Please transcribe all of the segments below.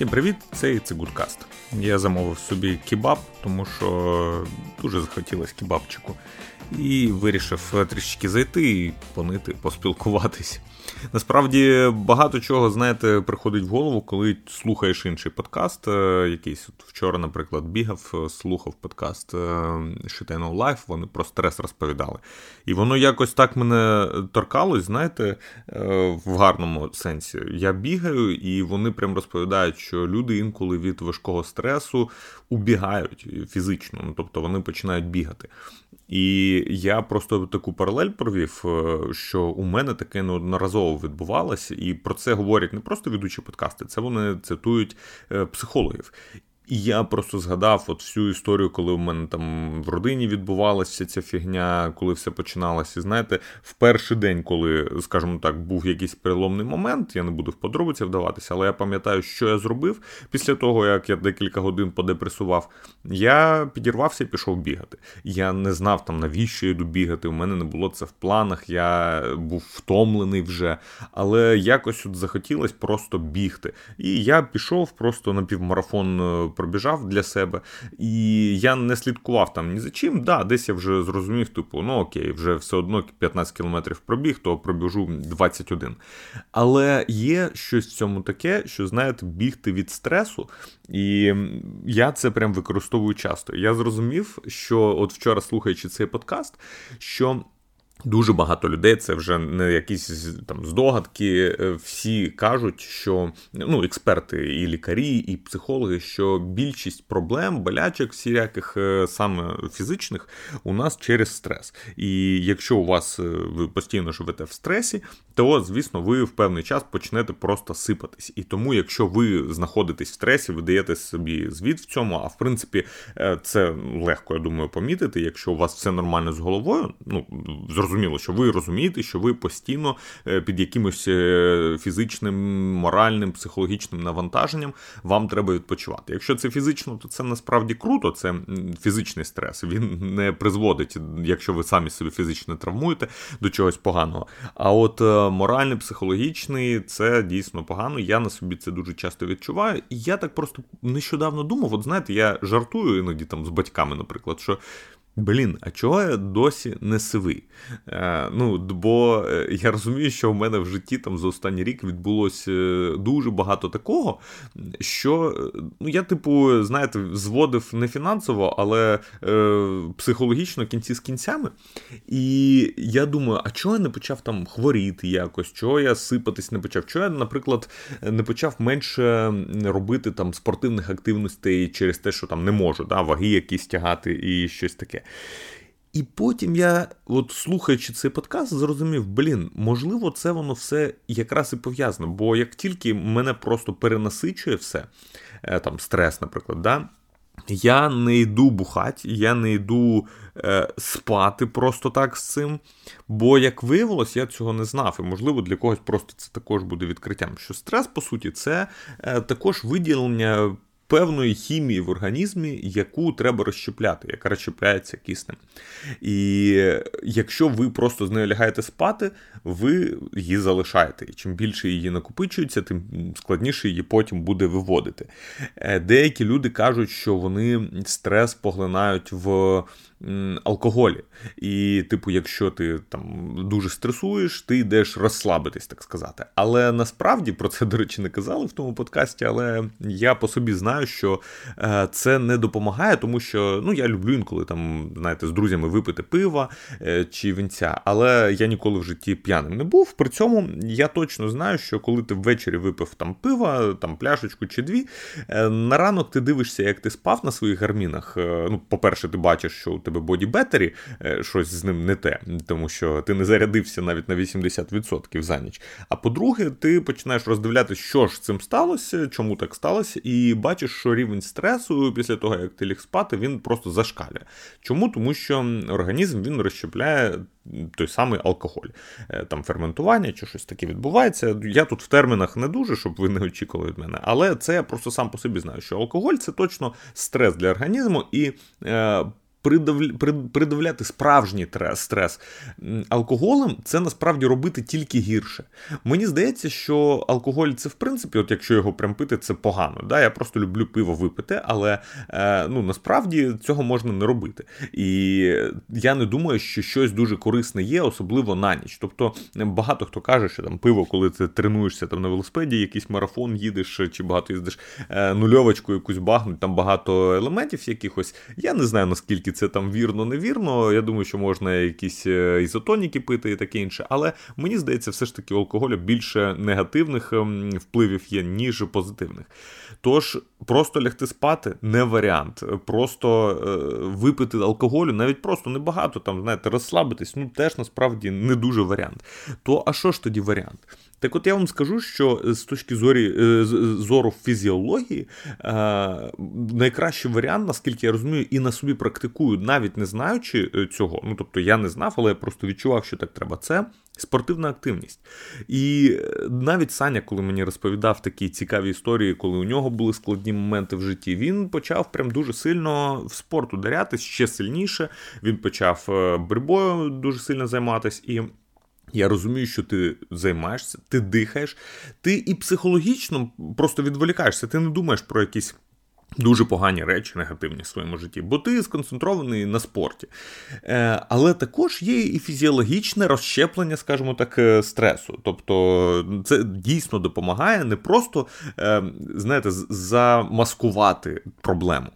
Всім привіт! Це Цигудкаст. Я замовив собі кебаб, тому що дуже захотілося кебабчику. І вирішив трішечки зайти і понити, поспілкуватись. Насправді багато чого, знаєте, приходить в голову, коли слухаєш інший подкаст. Е, якийсь от вчора, наприклад, бігав, е, слухав подкаст Shitano Life, вони про стрес розповідали. І воно якось так мене торкалось, знаєте, е, в гарному сенсі. Я бігаю, і вони прям розповідають, що люди інколи від важкого стресу убігають фізично, ну, тобто вони починають бігати. І я просто таку паралель провів, що у мене таке неодноразово відбувалося, і про це говорять не просто ведучі подкасти, це вони цитують е, психологів. І я просто згадав от всю історію, коли в мене там в родині відбувалася ця фігня, коли все починалося. І знаєте, в перший день, коли, скажімо так, був якийсь переломний момент, я не буду в подробиці вдаватися, але я пам'ятаю, що я зробив після того, як я декілька годин подепресував, я підірвався і пішов бігати. Я не знав там, навіщо я йду бігати. У мене не було це в планах, я був втомлений вже, але якось от захотілося просто бігти. І я пішов просто на півмарафон е, пробіжав для себе, і я не слідкував там ні за чим. Да, Десь я вже зрозумів, типу, ну окей, вже все одно 15 кілометрів пробіг, то пробіжу 21. Але є щось в цьому таке, що, знаєте, бігти від стресу. І я це прям використовую часто. Я зрозумів, що от вчора слухаючи цей подкаст, що. Дуже багато людей, це вже не якісь там здогадки. Е, всі кажуть, що ну, експерти, і лікарі, і психологи, що більшість проблем, болячок, всіляких е, саме фізичних, у нас через стрес. І якщо у вас е, ви постійно живете в стресі, то звісно ви в певний час почнете просто сипатись. І тому, якщо ви знаходитесь в стресі, ви даєте собі звіт в цьому, а в принципі, це легко, я думаю, помітити. Якщо у вас все нормально з головою, ну зрозуміло, що ви розумієте, що ви постійно е, під якимось е, фізичним, моральним, психологічним навантаженням вам треба відпочивати. Якщо це фізично, то це насправді круто, це фізичний стрес. Він не призводить, якщо ви самі себе фізично травмуєте, до чогось поганого. А от е, моральний, психологічний це дійсно погано. Я на собі це дуже часто відчуваю. І я так просто нещодавно думав, от знаєте, я жартую іноді там з батьками, наприклад, що. Блін, а чого я досі не сивий? Е, ну, Бо е, я розумію, що в мене в житті там за останній рік відбулося е, дуже багато такого, що е, ну, я, типу, знаєте, зводив не фінансово, але е, психологічно кінці з кінцями. І я думаю, а чого я не почав там хворіти якось, чого я сипатись не почав? Чого я, наприклад, не почав менше робити там спортивних активностей через те, що там не можу, да, ваги якісь тягати і щось таке. І потім я, от слухаючи цей подкаст, зрозумів, блін, можливо, це воно все якраз і пов'язано. Бо як тільки мене просто перенасичує все, е, там стрес, наприклад, да, я не йду бухати, я не йду е, спати просто так з цим. Бо, як виявилось, я цього не знав. І, можливо, для когось просто це також буде відкриттям. Що стрес, по суті, це е, також виділення певної хімії в організмі, яку треба розщепляти, яка розщепляється киснем. І якщо ви просто з нею лягаєте спати, ви її залишаєте. І чим більше її накопичується, тим складніше її потім буде виводити. Е, деякі люди кажуть, що вони стрес поглинають в алкоголі. І, типу, якщо ти там дуже стресуєш, ти йдеш розслабитись, так сказати. Але насправді про це, до речі, не казали в тому подкасті, але я по собі знаю, що е, це не допомагає, тому що ну, я люблю інколи там, знаєте, з друзями випити пива е, чи вінця, але я ніколи в житті п'яним не був. При цьому я точно знаю, що коли ти ввечері випив там пива, там пляшечку чи дві, е, на ранок ти дивишся, як ти спав на своїх гармінах. Ну, по-перше, ти бачиш, що у тебе бодібетері, щось з ним не те, тому що ти не зарядився навіть на 80% за ніч. А по-друге, ти починаєш роздивлятися, що ж цим сталося, чому так сталося, і бачиш, що рівень стресу після того, як ти ліг спати, він просто зашкалює. Чому? Тому що організм він розщепляє той самий алкоголь, е, там ферментування чи щось таке відбувається. Я тут в термінах не дуже, щоб ви не очікували від мене, але це я просто сам по собі знаю, що алкоголь це точно стрес для організму і. Е, придавляти справжній стрес алкоголем, це насправді робити тільки гірше. Мені здається, що алкоголь це в принципі, от якщо його прям пити, це погано. Да? Я просто люблю пиво випити, але е, ну насправді цього можна не робити. І я не думаю, що щось дуже корисне є, особливо на ніч. Тобто багато хто каже, що там пиво, коли ти тренуєшся там на велосипеді, якийсь марафон їдеш чи багато їздиш е, нульовочку якусь багнуть, там багато елементів якихось. Я не знаю наскільки це там вірно, невірно. Я думаю, що можна якісь е, ізотоніки пити і таке інше. Але мені здається, все ж таки алкоголю більше негативних ем, впливів є, ніж позитивних. Тож, просто лягти спати не варіант. Просто е, випити алкоголю, навіть просто небагато, там, знаєте, розслабитись, ну теж насправді не дуже варіант. То а що ж тоді варіант? Так от я вам скажу, що з точки зорі, е, зору фізіології е, найкращий варіант, наскільки я розумію, і на собі практикую, навіть не знаючи е, цього. Ну тобто я не знав, але я просто відчував, що так треба. Це спортивна активність. І навіть Саня, коли мені розповідав такі цікаві історії, коли у нього були складні моменти в житті, він почав прям дуже сильно в спорт ударятись ще сильніше. Він почав боротьбою дуже сильно займатися. І я розумію, що ти займаєшся, ти дихаєш, ти і психологічно просто відволікаєшся, ти не думаєш про якісь. Дуже погані речі негативні в своєму житті, бо ти сконцентрований на спорті. Е, Але також є і фізіологічне розщеплення, скажімо так, е, стресу. Тобто це дійсно допомагає не просто, е, знаєте, замаскувати проблему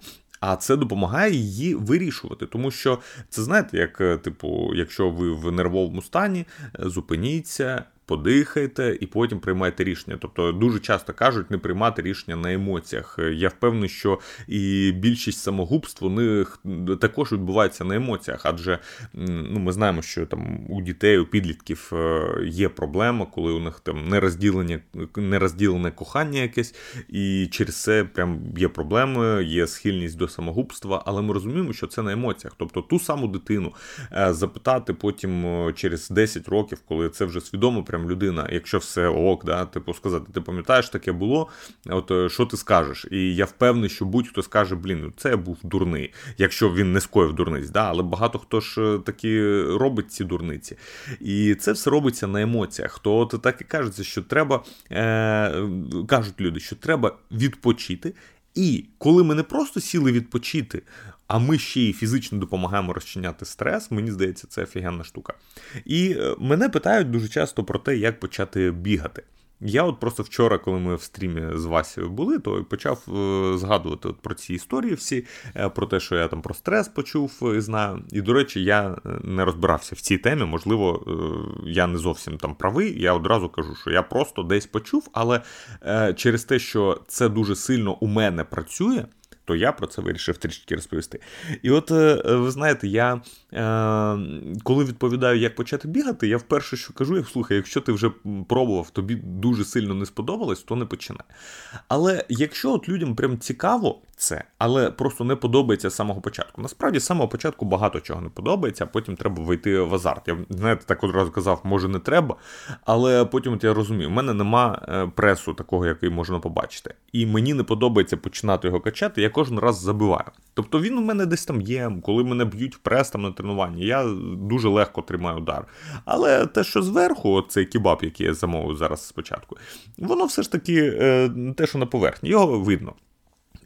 а це допомагає її вирішувати. Тому що це знаєте, як, е, типу, якщо ви в нервовому стані, е, зупиніться, подихайте і потім приймайте рішення. Тобто дуже часто кажуть не приймати рішення на емоціях. Я впевнений, що і більшість самогубств них також відбувається на емоціях, адже ну, ми знаємо, що там у дітей, у підлітків е, є проблема, коли у них там нерозділення, нерозділене кохання якесь, і через це прям є проблеми, є схильність до самогубства, але ми розуміємо, що це на емоціях. Тобто ту саму дитину е, запитати потім через 10 років, коли це вже свідомо прям людина, якщо все ок, да, типу сказати, ти пам'ятаєш, таке було, от е, що ти скажеш? І я впевнений, що будь-хто скаже, блін, ну це був дурний, якщо він не скоїв дурниць, да, але багато хто ж е, таки робить ці дурниці. І це все робиться на емоціях. То от так і кажеться, що треба, е, кажуть люди, що треба відпочити. І коли ми не просто сіли відпочити, а ми ще й фізично допомагаємо розчиняти стрес, мені здається, це офігенна штука. І е, мене питають дуже часто про те, як почати бігати. Я от просто вчора, коли ми в стрімі з Васією були, то почав е, згадувати от про ці історії всі, е, про те, що я там про стрес почув і знаю. І, до речі, я не розбирався в цій темі. Можливо, я не зовсім там правий. Я одразу кажу, що я просто десь почув, але через те, що це дуже сильно у мене працює то я про це вирішив трішки розповісти. І от е, ви знаєте, я е, коли відповідаю, як почати бігати, я вперше що кажу, як слухай, якщо ти вже пробував, тобі дуже сильно не сподобалось, то не починай. Але якщо от людям прям цікаво це, але просто не подобається з самого початку. Насправді, з самого початку багато чого не подобається, а потім треба вийти в азарт. Я знаєте, так одразу казав, може не треба, але потім от я розумію, в мене нема е, пресу такого, який можна побачити. І мені не подобається починати його качати. Я кожен раз забиваю. Тобто він у мене десь там є, коли мене б'ють в прес там на тренуванні, я дуже легко тримаю удар. Але те, що зверху, цей кебаб, який я замовив зараз спочатку, воно все ж таки е, те, що на поверхні, його видно.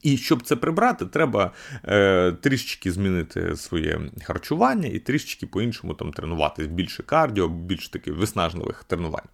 І щоб це прибрати, треба е, трішечки змінити своє харчування і трішечки по-іншому там тренуватись. Більше кардіо, більш таких виснажливих тренувань.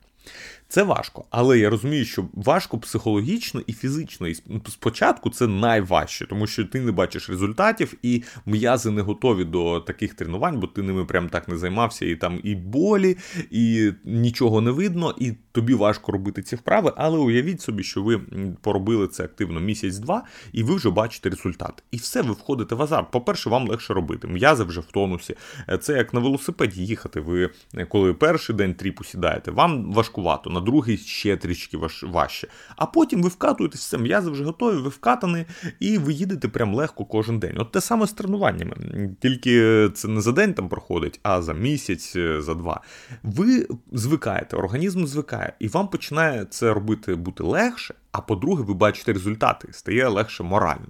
Це важко, але я розумію, що важко психологічно і фізично. І спочатку це найважче, тому що ти не бачиш результатів, і м'язи не готові до таких тренувань, бо ти ними прям так не займався, і там і болі, і нічого не видно, і тобі важко робити ці вправи. Але уявіть собі, що ви поробили це активно місяць-два, і ви вже бачите результат. І все, ви входите в азарт. По-перше, вам легше робити. М'язи вже в тонусі. Це як на велосипеді їхати. Ви коли перший день тріпу сідаєте, вам важкувато на другий ще трішки важче. А потім ви вкатуєтесь, все, м'язи вже готові, ви вкатані, і ви їдете прям легко кожен день. От те саме з тренуваннями. Тільки це не за день там проходить, а за місяць, е, за два. Ви звикаєте, організм звикає, і вам починає це робити бути легше. А по-друге, ви бачите результати, стає легше морально.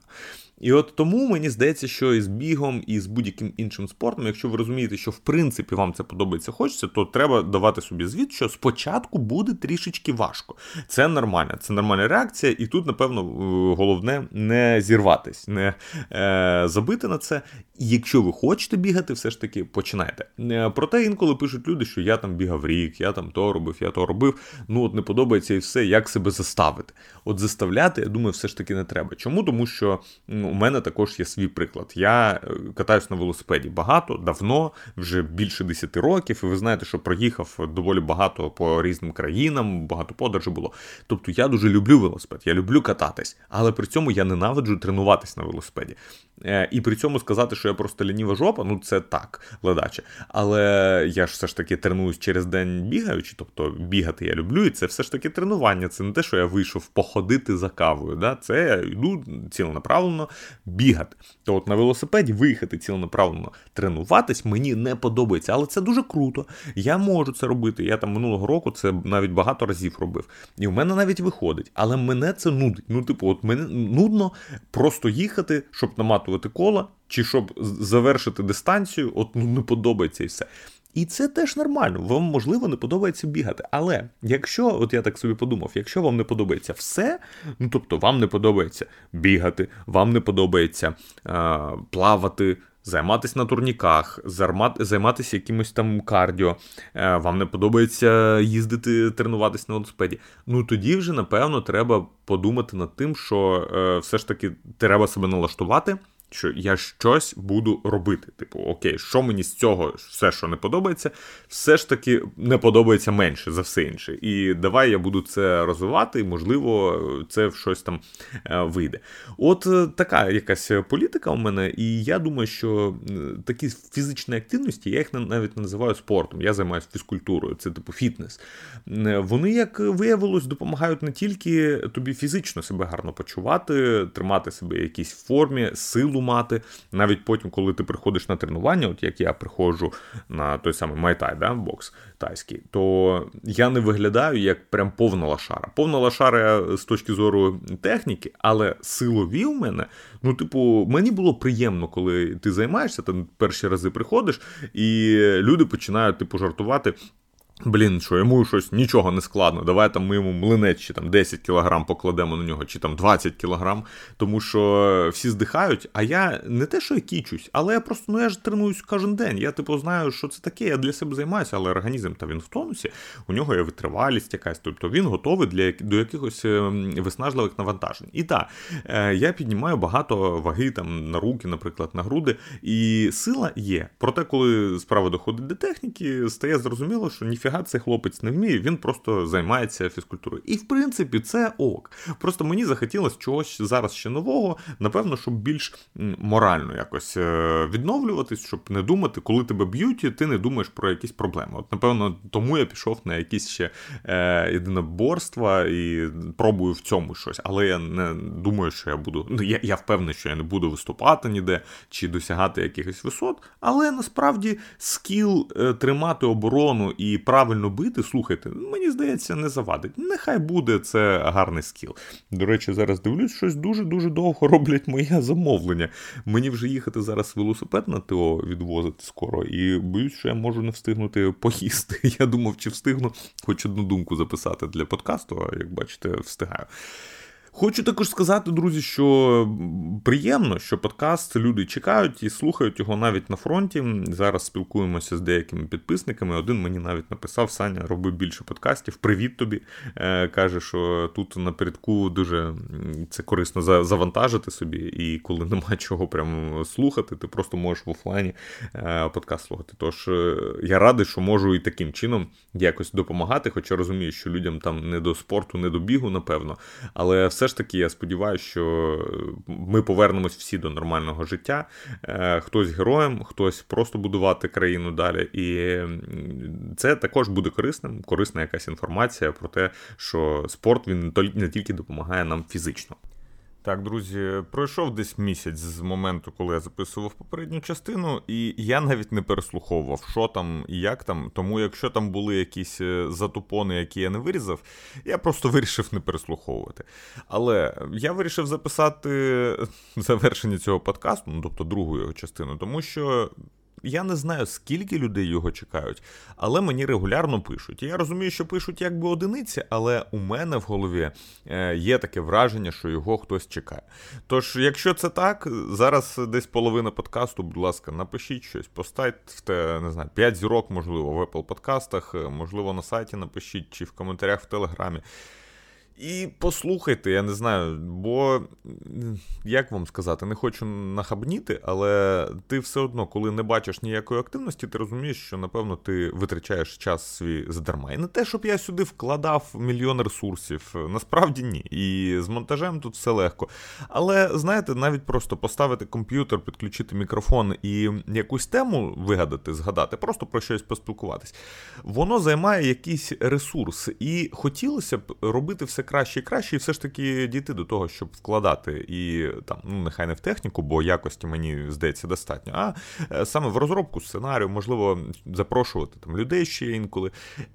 І от тому мені здається, що і з бігом, і з будь-яким іншим спортом, якщо ви розумієте, що в принципі вам це подобається, хочеться, то треба давати собі звіт, що спочатку буде трішечки важко. Це нормально, це нормальна реакція, і тут, напевно, головне не зірватись, не е, забити на це. Якщо ви хочете бігати, все ж таки починайте. Е, проте інколи пишуть люди, що я там бігав рік, я там то робив, я то робив. Ну от не подобається і все, як себе заставити. От заставляти, я думаю, все ж таки не треба. Чому? Тому що ну, мене також є свій приклад. Я е, катаюсь на велосипеді багато, давно, вже більше 10 років, і ви знаєте, що проїхав доволі багато по різним країнам, багато подорожей було. Тобто я дуже люблю велосипед, я люблю кататись, але при цьому я ненавиджу тренуватись на велосипеді. Е, і при цьому сказати, що я просто лініва жопа, ну це так, ледаче. Але я ж все ж таки тренуюсь через день бігаючи, тобто бігати я люблю, і це все ж таки тренування. Це не те, що я вийшов походити за кавою. Да? Це я йду ціленаправленно бігати. То от на велосипеді виїхати ціленаправленно тренуватись мені не подобається, але це дуже круто. Я можу це робити. Я там минулого року це навіть багато разів робив. І в мене навіть виходить. Але мене це нудить. Ну, типу, от мене нудно просто їхати, щоб наматувати кола, чи щоб завершити дистанцію, от ну не подобається і все. І це теж нормально, вам можливо не подобається бігати. Але якщо, от я так собі подумав, якщо вам не подобається все, ну тобто вам не подобається бігати, вам не подобається е, плавати. Займатися на турніках, займатися якимось там кардіо, е, вам не подобається їздити, тренуватися на велосипеді. Ну тоді вже, напевно, треба подумати над тим, що е, все ж таки треба себе налаштувати що я щось буду робити. Типу, окей, що мені з цього все, що не подобається, все ж таки не подобається менше за все інше. І давай я буду це розвивати, і, можливо, це щось там е, вийде. От е, така якась політика у мене, і я думаю, що такі фізичні активності, я їх навіть називаю спортом. Я займаюся фізкультурою, це типу фітнес. Вони, як виявилось, допомагають не тільки тобі фізично себе гарно почувати, тримати себе в якійсь формі, силу мати. Навіть потім, коли ти приходиш на тренування, от як я приходжу на той самий майтай, да, бокс тайський, то я не виглядаю як прям повна лошара. Повна лошара з точки зору техніки, але силові в мене, ну, типу, мені було приємно, коли ти займаєшся, там перші рази приходиш, і люди починають типу жартувати. Блін, що йому щось нічого не складно. Давай там ми йому млинець чи там 10 кілограм покладемо на нього, чи там 20 кілограм, тому що всі здихають. А я не те, що я кічусь, але я просто ну я ж тренуюсь кожен день. Я типу знаю, що це таке. Я для себе займаюся, але організм та він в тонусі, у нього є витривалість якась, тобто він готовий для до якихось ем, виснажливих навантажень. І так, е, я піднімаю багато ваги там на руки, наприклад, на груди, і сила є. Проте, коли справа доходить до техніки, стає зрозуміло, що ніфіга ніфіга цей хлопець не вміє, він просто займається фізкультурою. І в принципі це ок. Просто мені захотілося чогось зараз ще нового, напевно, щоб більш морально якось е, відновлюватись, щоб не думати, коли тебе б'ють, ти не думаєш про якісь проблеми. От, напевно, тому я пішов на якісь ще е, єдиноборства і пробую в цьому щось. Але я не думаю, що я буду. Ну, я, я впевнений, що я не буду виступати ніде чи досягати якихось висот, але насправді скіл е, тримати оборону і правильно бити, слухайте, мені здається, не завадить. Нехай буде це гарний скіл. До речі, зараз дивлюсь, щось дуже-дуже довго роблять моє замовлення. Мені вже їхати зараз велосипед на ТО відвозити скоро, і боюсь, що я можу не встигнути поїсти. Я думав, чи встигну хоч одну думку записати для подкасту, як бачите, встигаю. Хочу також сказати, друзі, що приємно, що подкаст люди чекають і слухають його навіть на фронті. Зараз спілкуємося з деякими підписниками. Один мені навіть написав: Саня, роби більше подкастів. Привіт тобі. Е, каже, що тут напередку дуже це корисно завантажити собі, і коли нема чого прям слухати, ти просто можеш в офлайні е, подкаст слухати. Тож е, я радий, що можу і таким чином якось допомагати, хоча розумію, що людям там не до спорту, не до бігу, напевно. Але все ж таки я сподіваюся, що ми повернемось всі до нормального життя. Е, хтось героєм, хтось просто будувати країну далі. І це також буде корисним, корисна якась інформація про те, що спорт він не тільки допомагає нам фізично. Так, друзі, пройшов десь місяць з моменту, коли я записував попередню частину, і я навіть не переслуховував, що там і як там. Тому, якщо там були якісь е, затупони, які я не вирізав, я просто вирішив не переслуховувати. Але я вирішив записати завершення цього подкасту, ну тобто другу його частину, тому що я не знаю, скільки людей його чекають, але мені регулярно пишуть. Я розумію, що пишуть якби одиниці, але у мене в голові е, є таке враження, що його хтось чекає. Тож, якщо це так, зараз десь половина подкасту, будь ласка, напишіть щось, поставте, не знаю, 5 зірок, можливо, в Apple подкастах, можливо, на сайті напишіть чи в коментарях в Телеграмі. І послухайте, я не знаю, бо як вам сказати, не хочу нахабніти, але ти все одно, коли не бачиш ніякої активності, ти розумієш, що напевно ти витрачаєш час свій задарма. І не те, щоб я сюди вкладав мільйон ресурсів. Насправді ні. І з монтажем тут все легко. Але знаєте, навіть просто поставити комп'ютер, підключити мікрофон і якусь тему вигадати, згадати, просто про щось поспілкуватись, воно займає якийсь ресурс, і хотілося б робити все краще і краще, і все ж таки дійти до того, щоб вкладати і там, ну нехай не в техніку, бо якості мені здається достатньо, а е, саме в розробку сценарію, можливо, запрошувати там людей ще інколи.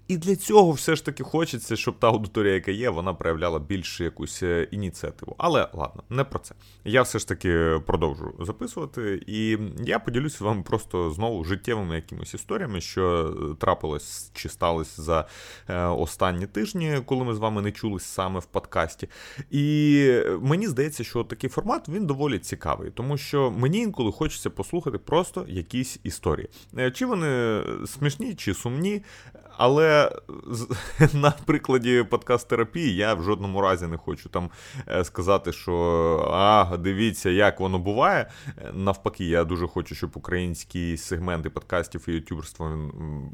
І для цього все ж таки хочеться, щоб та аудиторія, яка є, вона проявляла більше якусь е, ініціативу. Але ладно, не про це. Я все ж таки продовжу записувати, і я поділюся вам просто знову життєвими якимись історіями, що трапилось чи сталося за е, останні тижні, коли ми з вами не чулись саме в подкасті. І мені здається, що такий формат він доволі цікавий, тому що мені інколи хочеться послухати просто якісь історії. Е, чи вони смішні, чи сумні. Але на прикладі подкаст-терапії я в жодному разі не хочу там е, сказати, що а, дивіться, як воно буває. Навпаки, я дуже хочу, щоб українські сегменти подкастів і ютуберства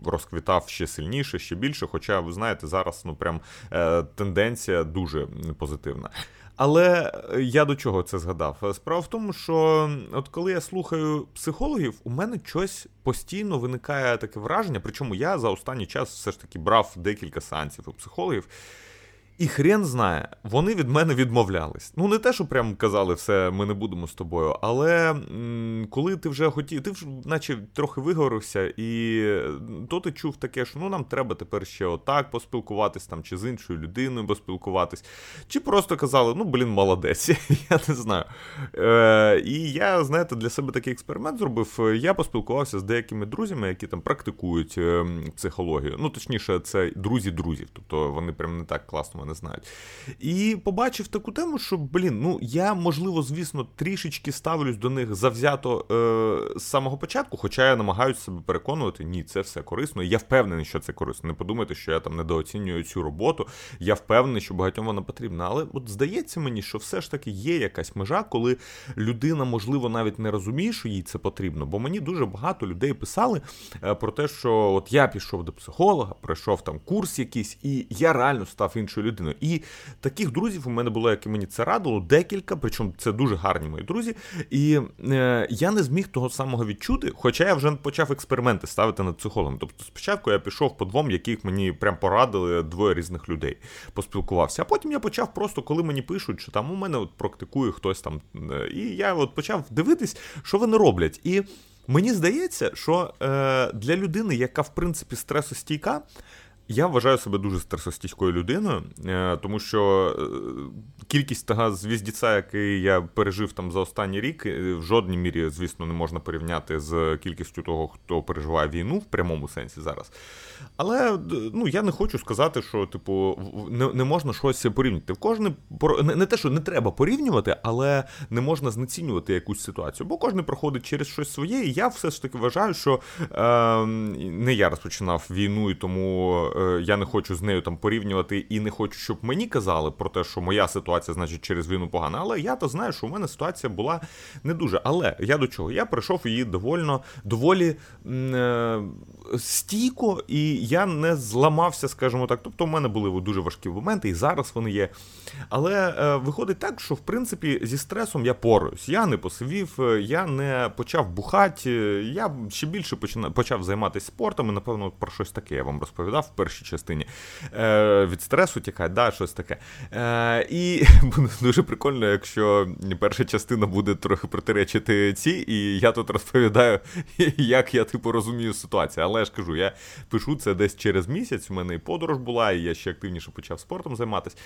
розквітав ще сильніше, ще більше. Хоча, ви знаєте, зараз ну прям е, тенденція дуже позитивна. Але я до чого це згадав? Справа в тому, що от коли я слухаю психологів, у мене щось постійно виникає таке враження. Причому я за останній час все ж таки брав декілька сеансів у психологів. І хрен знає, вони від мене відмовлялись. Ну, не те, що прям казали, все, ми не будемо з тобою. Але м, коли ти вже хотів, ти вже наче трохи виговорився, і то ти чув таке, що ну нам треба тепер ще отак поспілкуватись там, чи з іншою людиною поспілкуватись. Чи просто казали, ну блін, молодець, я не знаю. Е, І я, знаєте, для себе такий експеримент зробив. Я поспілкувався з деякими друзями, які там практикують ем, психологію. Ну, точніше, це друзі друзів, тобто вони прям не так класно не знають. І побачив таку тему, що, блін, ну я, можливо, звісно, трішечки ставлюсь до них завзято е, з самого початку, хоча я намагаюся себе переконувати, ні, це все корисно. І я впевнений, що це корисно. Не подумайте, що я там недооцінюю цю роботу. Я впевнений, що багатьом вона потрібна. Але от здається мені, що все ж таки є якась межа, коли людина, можливо, навіть не розуміє, що їй це потрібно. Бо мені дуже багато людей писали е, про те, що от я пішов до психолога, пройшов там курс якийсь, і я реально став іншою людиною людиною. І таких друзів у мене було, як і мені це радило, декілька, причому це дуже гарні мої друзі. І е, я не зміг того самого відчути, хоча я вже почав експерименти ставити над психологом. Тобто, спочатку я пішов по двом, яких мені прям порадили двоє різних людей, поспілкувався. А потім я почав просто, коли мені пишуть, що там у мене от практикує хтось там. Е, і я от почав дивитись, що вони роблять. І мені здається, що е, для людини, яка в принципі стресостійка, я вважаю себе дуже стресостійкою людиною, е, тому що е, кількість того звіздіця, який я пережив там за останній рік, е, в жодній мірі, звісно, не можна порівняти з кількістю того, хто переживає війну в прямому сенсі зараз. Але ну, я не хочу сказати, що типу не не можна щось порівнювати. В кожне не, не те, що не треба порівнювати, але не можна знецінювати якусь ситуацію, бо кожен проходить через щось своє. І я все ж таки вважаю, що е, не я розпочинав війну, і тому. Е, я не хочу з нею там порівнювати і не хочу, щоб мені казали про те, що моя ситуація, значить, через війну погана. Але я то знаю, що у мене ситуація була не дуже. Але я до чого? Я пройшов її довольно доволі е, стійко, і я не зламався, скажімо так. Тобто, в мене були дуже важкі моменти, і зараз вони є. Але е, виходить так, що в принципі зі стресом я пораюсь. Я не посивів, е, я не почав бухати, я ще більше почав, почав займатися спортом. і, Напевно, про щось таке я вам розповідав в першій частині. Е, Від стресу тікає, да, щось таке. Е, І буде дуже прикольно, якщо перша частина буде трохи протиречити ці, і я тут розповідаю, як я типу розумію ситуацію. Я ж кажу, я пишу це десь через місяць. У мене і подорож була, і я ще активніше почав спортом займатися.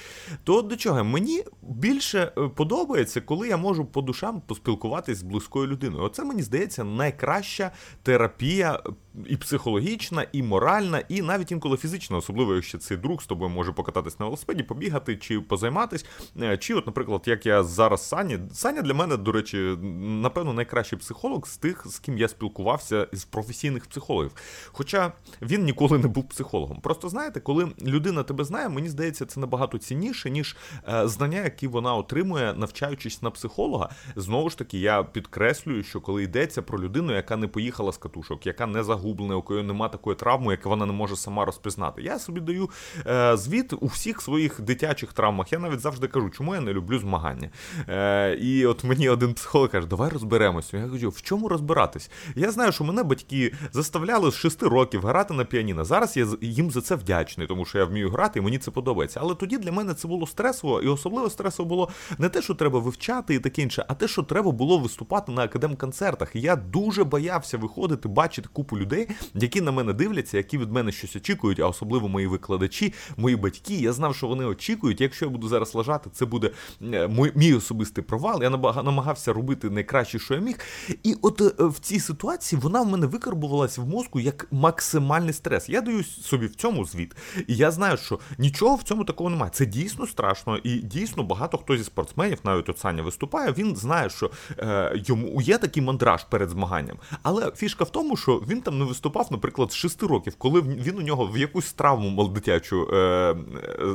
То до чого? Мені більше е, подобається, коли я можу по душам поспілкуватись з близькою людиною. Оце мені здається найкраща терапія і психологічна, і моральна, і навіть інколи фізична, особливо якщо цей друг з тобою може покататись на велосипеді, побігати чи позайматись. Е, чи, от, наприклад, як я зараз Сані, Саня для мене, до речі, напевно, найкращий психолог з тих, з ким я спілкувався з професійних психологів. Хоча він ніколи не був психологом. Просто знаєте, коли людина тебе знає, мені здається, це набагато цінніше, ніж е, знання, які вона отримує, навчаючись на психолога. Знову ж таки, я підкреслюю, що коли йдеться про людину, яка не поїхала з катушок, яка не загублена, у якої немає такої травми, яку вона не може сама розпізнати. Я собі даю е, звіт у всіх своїх дитячих травмах. Я навіть завжди кажу, чому я не люблю змагання. Е, І от мені один психолог каже, давай розберемося. Я кажу, в чому розбиратись? Я знаю, що мене батьки заставляли з 6 років грати на піаніно. Зараз я їм за це вдячний, тому що я вмію грати, і мені це подобається. Але тоді для мене це було стресово, і особливо стресово було не те, що треба вивчати і таке інше, а те, що треба було виступати на академ-концертах. Я дуже боявся виходити, бачити купу людей, які на мене дивляться, які від мене щось очікують, а особливо мої викладачі, мої батьки. Я знав, що вони очікують. Якщо я буду зараз лажати, це буде е, мій особистий провал. Я намагався робити найкраще, що я міг. І от е, в цій ситуації вона в мене викарбувалася в мозку як максимальний стрес. Я даю собі в цьому звіт. І я знаю, що нічого в цьому такого немає. Це дійсно страшно, і дійсно багато хто зі спортсменів, навіть от Саня виступає, він знає, що е, йому є такий мандраж перед змаганням. Але фішка в тому, що він там не виступав, наприклад, з 6 років, коли він у нього в якусь травму молодитячу е,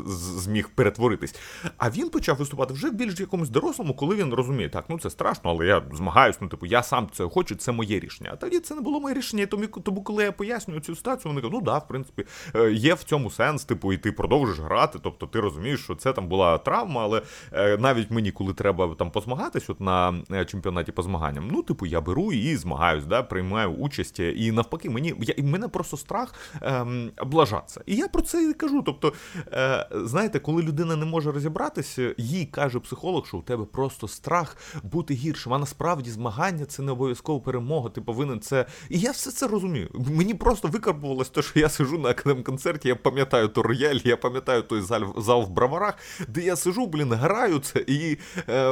зміг перетворитись. А він почав виступати вже в більш якомусь дорослому, коли він розуміє, так, ну це страшно, але я змагаюсь, ну типу, я сам це хочу, це моє рішення. А тоді це не було моє рішення. Тому, тому коли я пояснюю цю ситуацію, вони кажуть, ну да, в принципі, е, є в цьому сенс, типу, і ти продовжиш грати. Тобто ти розумієш, що це там була травма, але е, навіть мені, коли треба там позмагатись, от на е, чемпіонаті по змаганням, ну, типу, я беру і змагаюсь, да, приймаю участь. І навпаки, мені я, мене просто страх ем, облажатися. І я про це і кажу. Тобто, е, знаєте, коли людина не може розібратися, їй каже психолог, що у тебе просто страх бути гіршим. А насправді змагання це не обов'язково перемога. Ти повинен це. І я все це розумію. Мені просто викарбувалось те, що я сижу на академ-концерті, я пам'ятаю то рояль, я пам'ятаю той зал, зал в браварах, де я сижу, блін, граю це, і е,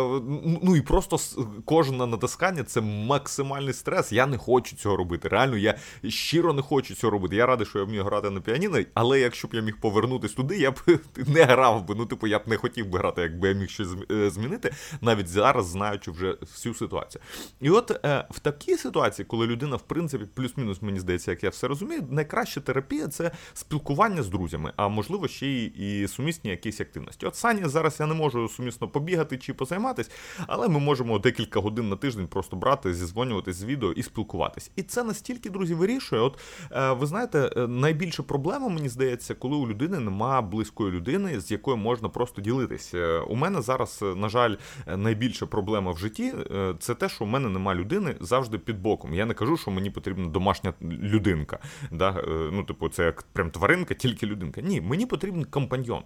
ну і просто кожне натискання це максимальний стрес. Я не хочу цього робити. Реально, я щиро не хочу цього робити. Я радий, що я вмію грати на піаніно, але якщо б я міг повернутися туди, я б не грав би. Ну, типу, я б не хотів би грати, якби я міг щось е, змінити, навіть зараз знаючи вже всю ситуацію. І от е, в такій ситуації, коли людина, в принципі, плюс-мінус, мені здається, як я все розумію, найкраща терапія це спілкування з друзями, а можливо ще й і сумісні якісь активності. От Сані зараз я не можу сумісно побігати чи позайматись, але ми можемо декілька годин на тиждень просто брати, зізвонюватись з відео і спілкуватись. І це настільки, друзі, вирішує. От е, ви знаєте, е, найбільша проблема, мені здається, коли у людини немає близької людини, з якою можна просто ділитись. Е, у мене зараз, на жаль, найбільша проблема в житті це те, що у мене немає людини завжди під боком. Я не кажу, що мені потрібна домашня людинка. Да? Ну, типу, це як прям тваринка, тільки людинка. Ні, мені потрібен компаньйон.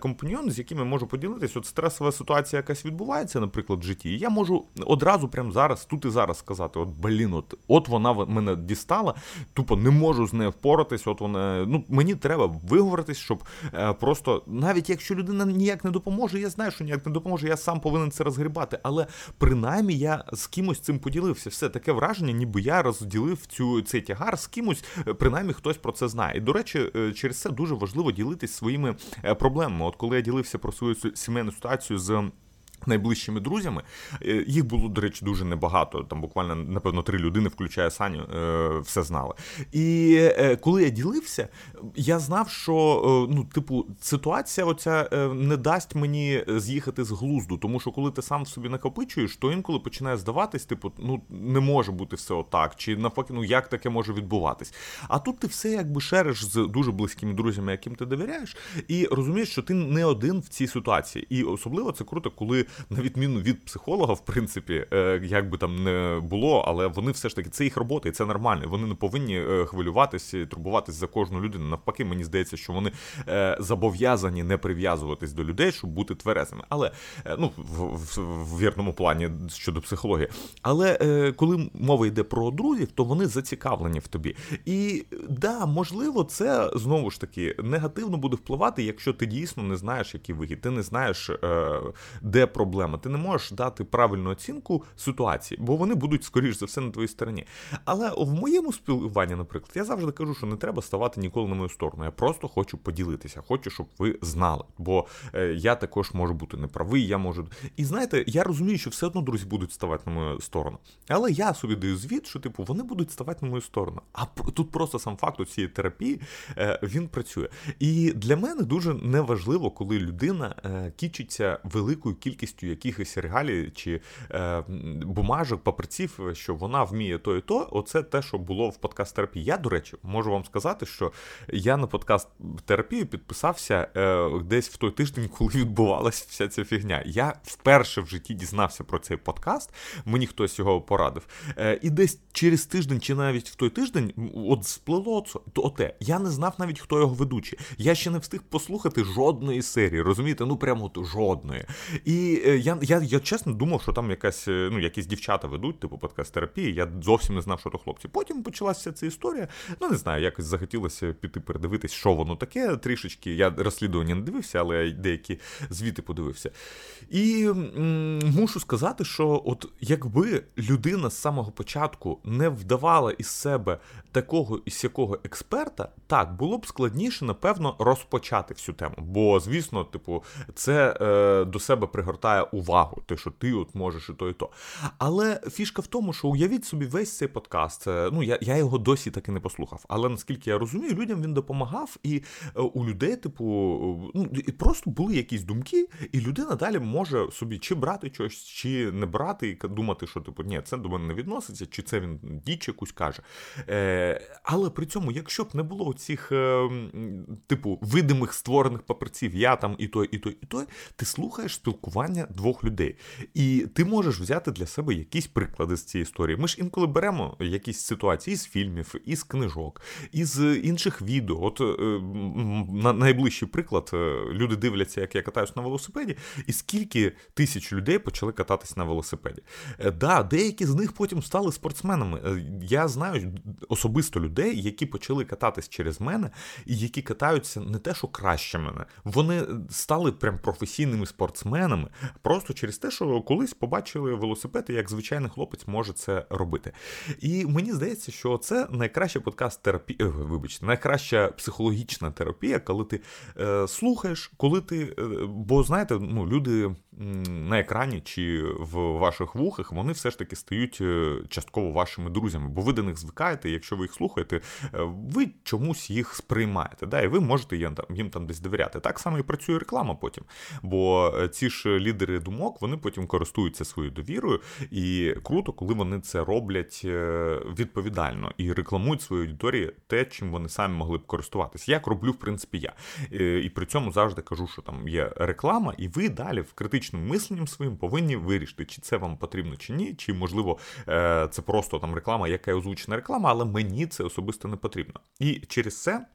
Компаньйон, з яким я можу поділитись, от стресова ситуація якась відбувається, наприклад, в житті. І я можу одразу, прямо зараз, тут і зараз сказати: от блін, от от вона мене дістала, тупо не можу з нею впоратись. От вона ну мені треба виговоритись, щоб е, просто навіть якщо людина ніяк не допоможе, я знаю, що ніяк не допоможе, я сам повинен це розгрібати. Але принаймні я з кимось цим поділився. Все таке враження, ніби я розділив цю цей тягар з кимось, е, принаймні хтось про це знає. І до речі, е, через це дуже важливо ділитись своїми проблемами. От коли я ділився про свою сімейну ситуацію з Найближчими друзями е, їх було, до речі, дуже небагато. Там буквально, напевно, три людини, включає Саню, е, все знали. І е, коли я ділився, я знав, що ну, типу, ситуація оця не дасть мені з'їхати з глузду, тому що коли ти сам в собі накопичуєш, то інколи починає здаватись, типу, ну не може бути все отак, чи навпаки, ну як таке може відбуватись. А тут ти все якби шериш з дуже близькими друзями, яким ти довіряєш, і розумієш, що ти не один в цій ситуації. І особливо це круто, коли на відміну від психолога, в принципі, е, як би там не було, але вони все ж таки це їх робота, і це нормально. Вони не повинні е, хвилюватися і турбуватись за кожну людину. Навпаки, мені здається, що вони е, зобов'язані не прив'язуватись до людей, щоб бути тверезими. Але ну в, в, в вірному плані щодо психології. Але коли мова йде про друзів, то вони зацікавлені в тобі. І да, можливо, це знову ж таки негативно буде впливати, якщо ти дійсно не знаєш, які вихід, ти не знаєш, де проблема. Ти не можеш дати правильну оцінку ситуації, бо вони будуть, скоріш за все, на твоїй стороні. Але в моєму спілкуванні, наприклад, я завжди кажу, що не треба ставати ніколи на мою сторону. Я просто хочу поділитися, хочу, щоб ви знали. Бо е, я також можу бути неправий, я можу. І знаєте, я розумію, що все одно друзі будуть ставати на мою сторону. Але я собі даю звіт, що типу вони будуть ставати на мою сторону. А тут просто сам факт цієї терапії е, він працює. І для мене дуже неважливо, коли людина е, кічиться великою кількістю якихось регалій чи е, бумажок, папірців, що вона вміє то і то. Оце те, що було в подкаст терапії. Я, до речі, можу вам сказати, що я на подкаст терапію підписався е, десь в той тиждень, коли відбувалася вся ця фігня. Я вперше в житті дізнався про цей подкаст, мені хтось його порадив. Е, і десь через тиждень, чи навіть в той тиждень, от сплило оте. Я не знав навіть, хто його ведучий. Я ще не встиг послухати жодної серії. Розумієте? Ну прямо от жодної. І я я, я чесно думав, що там якась, е, ну, якісь дівчата ведуть, типу подкаст терапії. Я зовсім не знав, що то хлопці. Потім почалася ця історія. Ну, не знаю, якось захотілося піти передивитись, що воно таке. Трішечки. Я розслідування не дивився, але деякі звіти подивився. І м- мушу сказати, що от якби людина з самого початку не вдавала із себе такого і сякого експерта, так було б складніше, напевно, розпочати всю тему. Бо, звісно, типу, це е, до себе пригортає увагу, те, що ти от можеш і то, і то. Але фішка в тому, що уявіть собі весь цей подкаст. Ну я я його досі таки не послухав. Але наскільки я розумію, людям він допомагав, і е, у людей, типу, ну просто були якісь думки, і людина далі може собі чи брати щось, чи не брати, і думати, що типу, ні, це до мене не відноситься, чи це він діч якусь каже. Е, Але при цьому, якщо б не було цих, е, типу, видимих створених паперців, я там і той, і той, і той, ти слухаєш спілкування двох людей. І ти можеш взяти для себе якісь приклади з цієї історії. Ми ж інколи беремо якісь ситуації із фільмів, із книжок, із інших відео. От е, на найближчий приклад, е, люди дивляться, як я катаюсь на велосипеді, і скільки тисяч людей почали кататись на велосипеді. Е, да, деякі з них потім стали спортсменами. Я знаю особисто людей, які почали кататись через мене, і які катаються не те, що краще мене. Вони стали прям професійними спортсменами, просто через те, що колись побачили велосипед, як звичайний хлопець може це робити. І мені здається, що це найкраща подкаст терапія, е, вибачте, найкраща психологічна терапія, коли ти е, слухаєш, коли ти. Е, бо знаєте, ну люди на екрані чи в ваших вухах, вони все ж таки стають е, частково вашими друзями, бо ви до них звикаєте, якщо ви їх слухаєте, ви чомусь їх сприймаєте. Да, І ви можете їм там, їм там десь довіряти. Так само і працює реклама потім. Бо ці ж лідери думок, вони потім користуються своєю довірою, і круто, коли вони це роблять е, відповідально і рекламують своїй аудиторії те, чим вони самі могли б користуватися. Як роблю, в принципі, я. Е, і при цьому завжди кажу, що там є реклама, і ви далі в критичним мисленням своїм повинні вирішити, чи це вам потрібно, чи ні, чи можливо е, це просто там реклама, яка озвучена реклама, але мені це особисто не потрібно. І через це.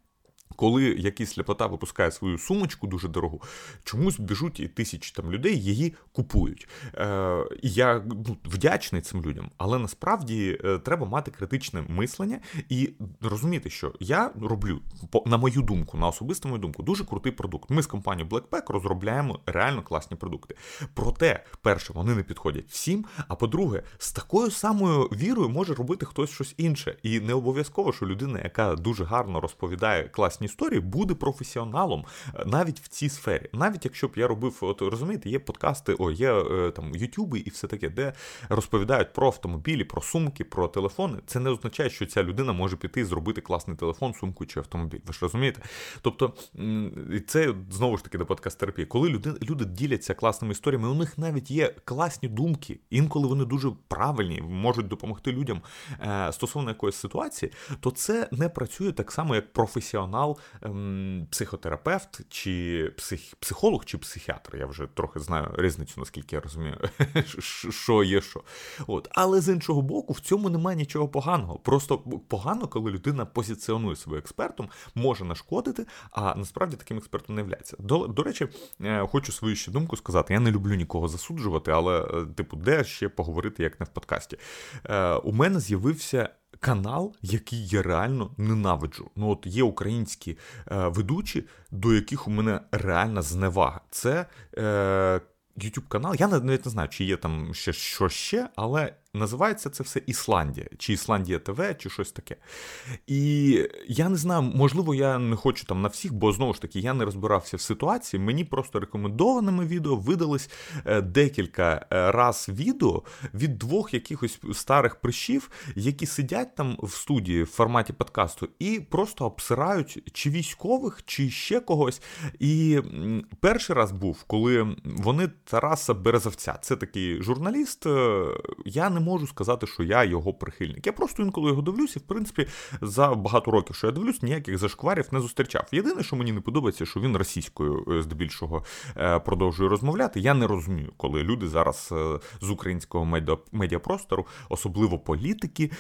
Коли якийсь сліпота випускає свою сумочку дуже дорогу, чомусь біжуть і тисячі там людей її купують. Е, Я ну, вдячний цим людям, але насправді е, треба мати критичне мислення і розуміти, що я роблю, на мою думку, на особисту мою думку, дуже крутий продукт. Ми з компанією Blackpack розробляємо реально класні продукти. Проте, перше, вони не підходять всім. А по-друге, з такою самою вірою може робити хтось щось інше. І не обов'язково, що людина, яка дуже гарно розповідає класні класні історії, буде професіоналом е, навіть в цій сфері. Навіть якщо б я робив, от розумієте, є подкасти, о, є е, там ютюби і все таке, де розповідають про автомобілі, про сумки, про телефони. Це не означає, що ця людина може піти і зробити класний телефон, сумку чи автомобіль. Ви ж розумієте? Тобто це знову ж таки до подкаст терапії. Коли люди, люди діляться класними історіями, у них навіть є класні думки, інколи вони дуже правильні, можуть допомогти людям е, стосовно якоїсь ситуації, то це не працює так само, як професіонал, ем, психотерапевт, чи псих, психолог, чи психіатр. Я вже трохи знаю різницю, наскільки я розумію, що є що. От. Але з іншого боку, в цьому немає нічого поганого. Просто погано, коли людина позиціонує себе експертом, може нашкодити, а насправді таким експертом не являється. До, до речі, е, хочу свою ще думку сказати. Я не люблю нікого засуджувати, але, е, типу, де ще поговорити, як не в подкасті. Е, У мене з'явився. Канал, який я реально ненавиджу. Ну, от є українські е, ведучі, до яких у мене реальна зневага. Це е, YouTube канал. Я навіть не знаю, чи є там ще що ще, але Називається це все Ісландія, чи Ісландія ТВ, чи щось таке. І я не знаю, можливо, я не хочу там на всіх, бо знову ж таки я не розбирався в ситуації. Мені просто рекомендованими відео видались е, декілька е, раз відео від двох якихось старих прищів, які сидять там в студії в форматі подкасту і просто обсирають чи військових, чи ще когось. І перший раз був, коли вони Тараса Березовця, це такий журналіст. Е, я не не можу сказати, що я його прихильник. Я просто інколи його дивлюсь, і в принципі за багато років, що я дивлюсь, ніяких зашкварів не зустрічав. Єдине, що мені не подобається, що він російською е, здебільшого е, продовжує розмовляти. Я не розумію, коли люди зараз е, з українського медіапростору, особливо політики,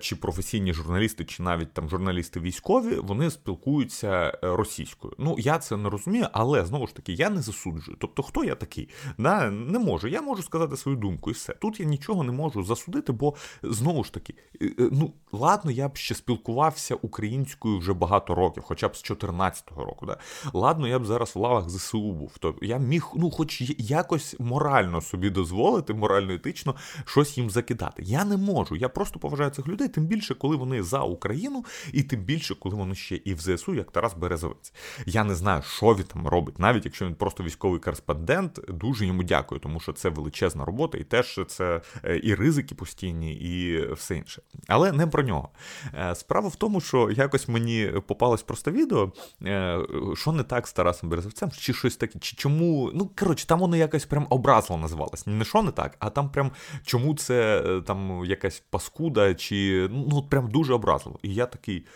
чи професійні журналісти, чи навіть там журналісти військові, вони спілкуються російською. Ну я це не розумію, але знову ж таки я не засуджую. Тобто, хто я такий? Да, Не можу. Я можу сказати свою думку, і все. Тут я нічого не можу можу засудити, бо знову ж таки, е, е, ну ладно, я б ще спілкувався українською вже багато років, хоча б з 14-го року. Да? Ладно, я б зараз в лавах ЗСУ був. То я міг, ну, хоч якось морально собі дозволити, морально етично щось їм закидати. Я не можу. Я просто поважаю цих людей, тим більше, коли вони за Україну, і тим більше, коли вони ще і в ЗСУ, як Тарас Березовець. Я не знаю, що він там робить, навіть якщо він просто військовий кореспондент, дуже йому дякую, тому що це величезна робота, і теж це е, і ризики постійні, і все інше. Але не про нього. Е, справа в тому, що якось мені попалось просто відео, е, що не так з Тарасом Березовцем, чи щось таке, чи чому. Ну, коротше, там воно якось прям образливо називалось. Не що не так, а там прям чому це е, там якась паскуда, чи ну, прям дуже образливо. І я такий.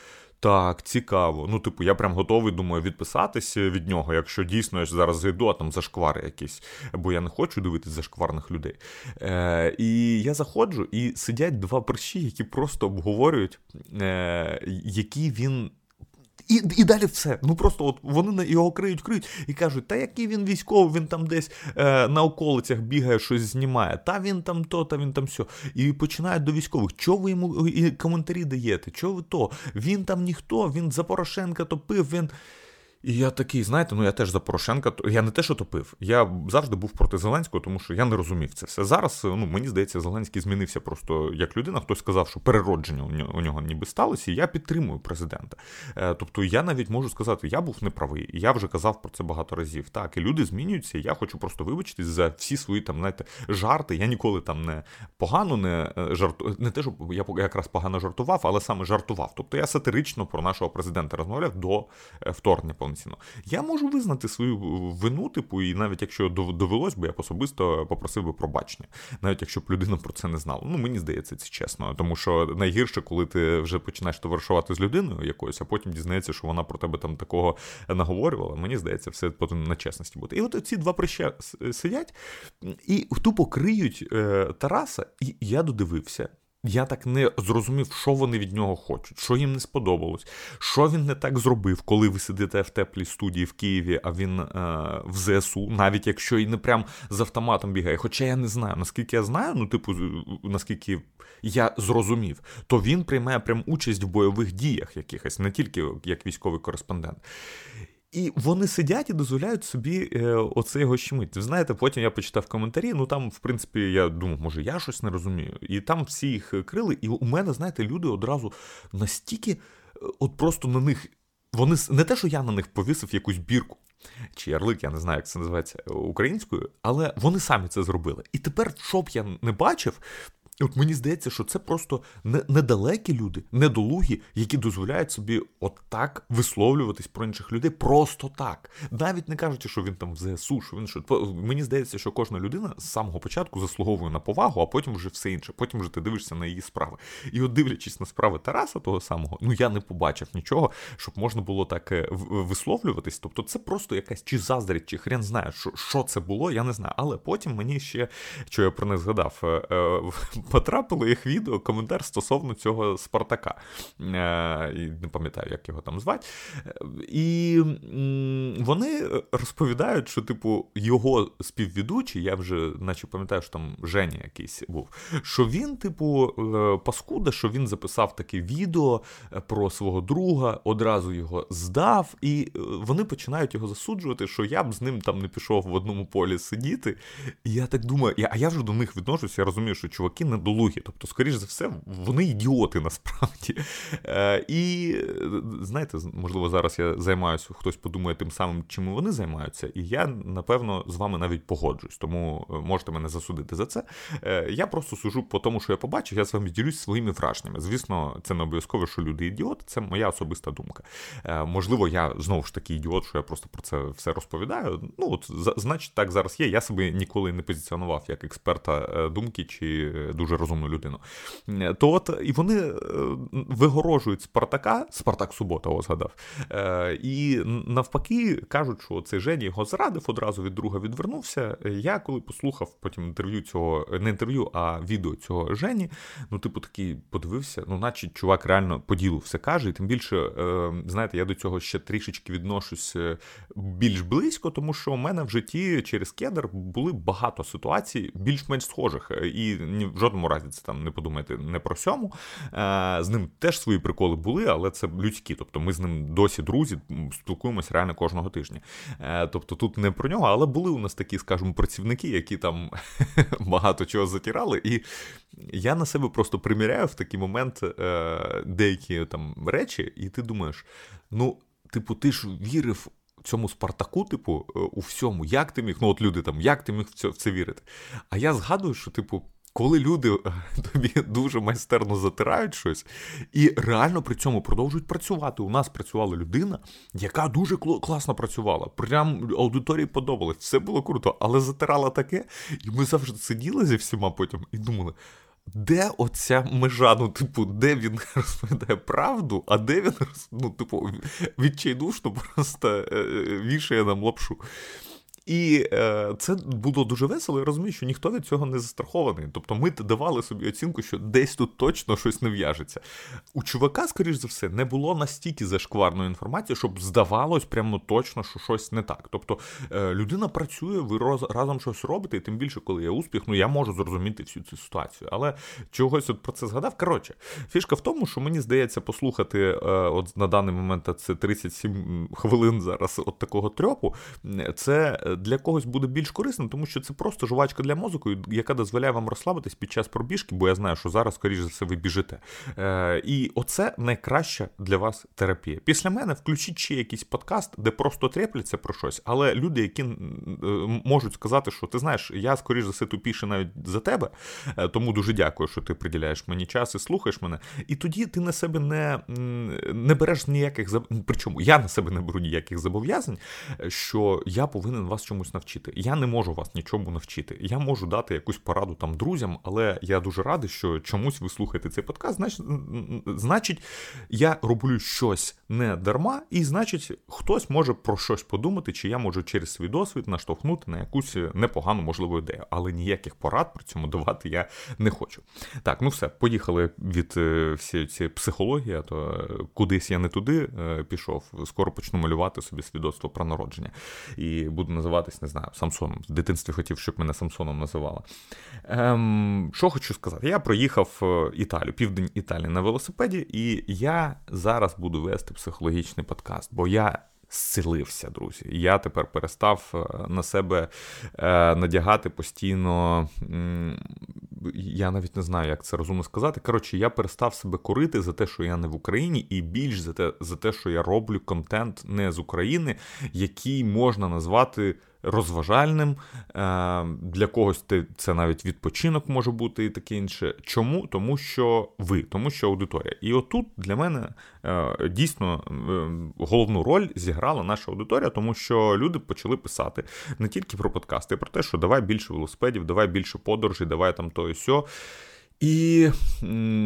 Так, цікаво. Ну, типу, я прям готовий, думаю, відписатися від нього, якщо дійсно я зараз зайду, а там зашквари якісь, бо я не хочу дивитися зашкварних людей. Е, І я заходжу, і сидять два перші, які просто обговорюють, е, який він і і далі все. Ну просто от вони його криють, криють і кажуть, та який він військовий, він там десь е, на околицях бігає, щось знімає, та він там то, та він там все. І починають до військових. Чого ви йому і коментарі даєте? Чого ви то? Він там ніхто, він за Порошенка топив, він. І я такий, знаєте, ну я теж за Порошенка, я не те, що топив. Я завжди був проти Зеленського, тому що я не розумів це все. Зараз ну мені здається, Зеленський змінився просто як людина. Хтось сказав, що переродження у нього ніби сталося, і я підтримую президента. Е, тобто я навіть можу сказати, я був неправий. Я вже казав про це багато разів. Так, і люди змінюються. і Я хочу просто вибачитись за всі свої там, знаєте, жарти. Я ніколи там не погано не е, жарту, не те, що я якраз погано жартував, але саме жартував. Тобто я сатирично про нашого президента розмовляв до е, вторгнення повноцінно. Я можу визнати свою вину, типу, і навіть якщо довелось би, я особисто попросив би пробачення, навіть якщо б людина про це не знала. Ну мені здається, це чесно. Тому що найгірше, коли ти вже починаєш товаришувати з людиною якоюсь, а потім дізнається, що вона про тебе там такого наговорювала. Мені здається, все потім на чесності бути. І от ці два прища сидять і тупо криють е, Тараса, і я додивився. Я так не зрозумів, що вони від нього хочуть, що їм не сподобалось, що він не так зробив, коли ви сидите в теплій студії в Києві, а він е, в ЗСУ, навіть якщо і не прям з автоматом бігає. Хоча я не знаю, наскільки я знаю, ну, типу, наскільки я зрозумів, то він приймає прям участь в бойових діях якихось, не тільки як військовий кореспондент. І вони сидять і дозволяють собі е, оце його щемить. Ви знаєте, потім я почитав коментарі. Ну там, в принципі, я думав, може, я щось не розумію. І там всі їх крили. І у мене, знаєте, люди одразу настільки, е, от просто на них вони не те, що я на них повісив якусь бірку. Чи ярлик, я не знаю, як це називається українською, але вони самі це зробили. І тепер, що б я не бачив, От мені здається, що це просто недалекі люди, недолугі, які дозволяють собі отак висловлюватись про інших людей просто так. Навіть не кажучи, що він там в ЗСУ, що він що. Мені здається, що кожна людина з самого початку заслуговує на повагу, а потім вже все інше. Потім вже ти дивишся на її справи. І от дивлячись на справи Тараса, того самого, ну я не побачив нічого, щоб можна було так е, висловлюватись. Тобто, це просто якась чи заздрість, чи хрен знає, що що це було, я не знаю. Але потім мені ще що я про не згадав. Потрапило їх відео, коментар стосовно цього Спартака. Е, не пам'ятаю, як його там звати. І вони розповідають, що, типу, його співвідучий, я вже наче пам'ятаю, що там Женя якийсь був, що він, типу, е, паскуда, що він записав таке відео е, про свого друга, одразу його здав, і вони починають його засуджувати, що я б з ним там не пішов в одному полі сидіти. І я так думаю, а я вже до них відношуся, я розумію, що чуваки не недолугі. Тобто, скоріш за все, вони ідіоти насправді. Е, І знаєте, можливо, зараз я займаюся, хтось подумає тим самим, чим вони займаються, і я, напевно, з вами навіть погоджуюсь, тому е, можете мене засудити за це. Е, Я просто сужу по тому, що я побачив, я з вами ділюсь своїми враженнями. Звісно, це не обов'язково, що люди ідіоти, це моя особиста думка. Можливо, я знову ж таки ідіот, що я просто про це все розповідаю. Ну, от, значить, так зараз є. Я себе ніколи не позиціонував як експерта думки чи дуже розумну людину. То от і вони е, вигорожують Спартака, Спартак Субота, о, згадав. Е, і навпаки кажуть, що цей Жені його зрадив, одразу від друга відвернувся. Я коли послухав потім інтерв'ю цього, не інтерв'ю, а відео цього Жені, ну, типу, такий подивився, ну, наче чувак реально по ділу все каже. І тим більше, е, знаєте, я до цього ще трішечки відношусь більш близько, тому що у мене в житті через кедр були багато ситуацій, більш-менш схожих. І в жодному разі це там не подумайте не про сьому. Е, з ним теж свої приколи були, але це людські. Тобто ми з ним досі друзі, спілкуємося реально кожного тижня. Е, тобто тут не про нього, але були у нас такі, скажімо, працівники, які там багато чого затирали. І я на себе просто приміряю в такий момент е, деякі там речі, і ти думаєш, ну, типу, ти ж вірив. Цьому Спартаку, типу, у всьому, як ти міг, ну от люди там, як ти міг в це, в це вірити? А я згадую, що, типу, коли люди е, тобі дуже майстерно затирають щось і реально при цьому продовжують працювати. У нас працювала людина, яка дуже класно працювала. Прям аудиторії подобалось, все було круто, але затирала таке, і ми завжди сиділи зі всіма потім і думали. Де оця межа, ну, типу, де він розповідає правду, а де він ну, типу, відчайдушно просто е, е, вішає нам лапшу. І е, це було дуже весело, я розумію, що ніхто від цього не застрахований. Тобто ми давали собі оцінку, що десь тут точно щось не в'яжеться. У чувака, скоріш за все, не було настільки зашкварної інформації, щоб здавалось прямо точно, що щось не так. Тобто е, людина працює, ви роз, разом щось робите, і тим більше, коли є успіх, ну я можу зрозуміти всю цю ситуацію. Але чогось от про це згадав. Коротше, фішка в тому, що мені здається, послухати е, от на даний момент це 37 хвилин зараз от такого трьопу. Це для когось буде більш корисним, тому що це просто жувачка для мозку, яка дозволяє вам розслабитись під час пробіжки, бо я знаю, що зараз, скоріш за все, ви біжите. Е, І оце найкраща для вас терапія. Після мене включіть ще якийсь подкаст, де просто трепляться про щось, але люди, які е, можуть сказати, що ти знаєш, я скоріш за все тупіше навіть за тебе, е, тому дуже дякую, що ти приділяєш мені час і слухаєш мене. І тоді ти на себе не не береш ніяких Причому я на себе не беру ніяких зобов'язань, що я повинен вас чомусь навчити. Я не можу вас нічому навчити. Я можу дати якусь пораду там друзям, але я дуже радий, що чомусь ви слухаєте цей подкаст. Значить, значить, я роблю щось не дарма, і значить, хтось може про щось подумати, чи я можу через свій досвід наштовхнути на якусь непогану можливу ідею. Але ніяких порад при цьому давати я не хочу. Так, ну все, поїхали від е, всієї цієї психології, а то е, кудись я не туди е, пішов. Скоро почну малювати собі свідоцтво про народження і буду називати називатись, не знаю, Самсоном. В дитинстві хотів, щоб мене Самсоном називали. Ем, Що хочу сказати? Я проїхав е, Італію, південь Італії на велосипеді, і я зараз буду вести психологічний подкаст, бо я. Зцілився, друзі. Я тепер перестав е, на себе е, надягати постійно я навіть не знаю, як це розумно сказати. Коротше, я перестав себе корити за те, що я не в Україні, і більш за те, за те, що я роблю контент не з України, який можна назвати розважальним. Е, для когось це навіть відпочинок може бути і таке інше. Чому? Тому що ви, тому що аудиторія. І отут для мене е, дійсно е, головну роль зіграла наша аудиторія, тому що люди почали писати не тільки про подкасти, а про те, що давай більше велосипедів, давай більше подорожей, давай там то і сьо. І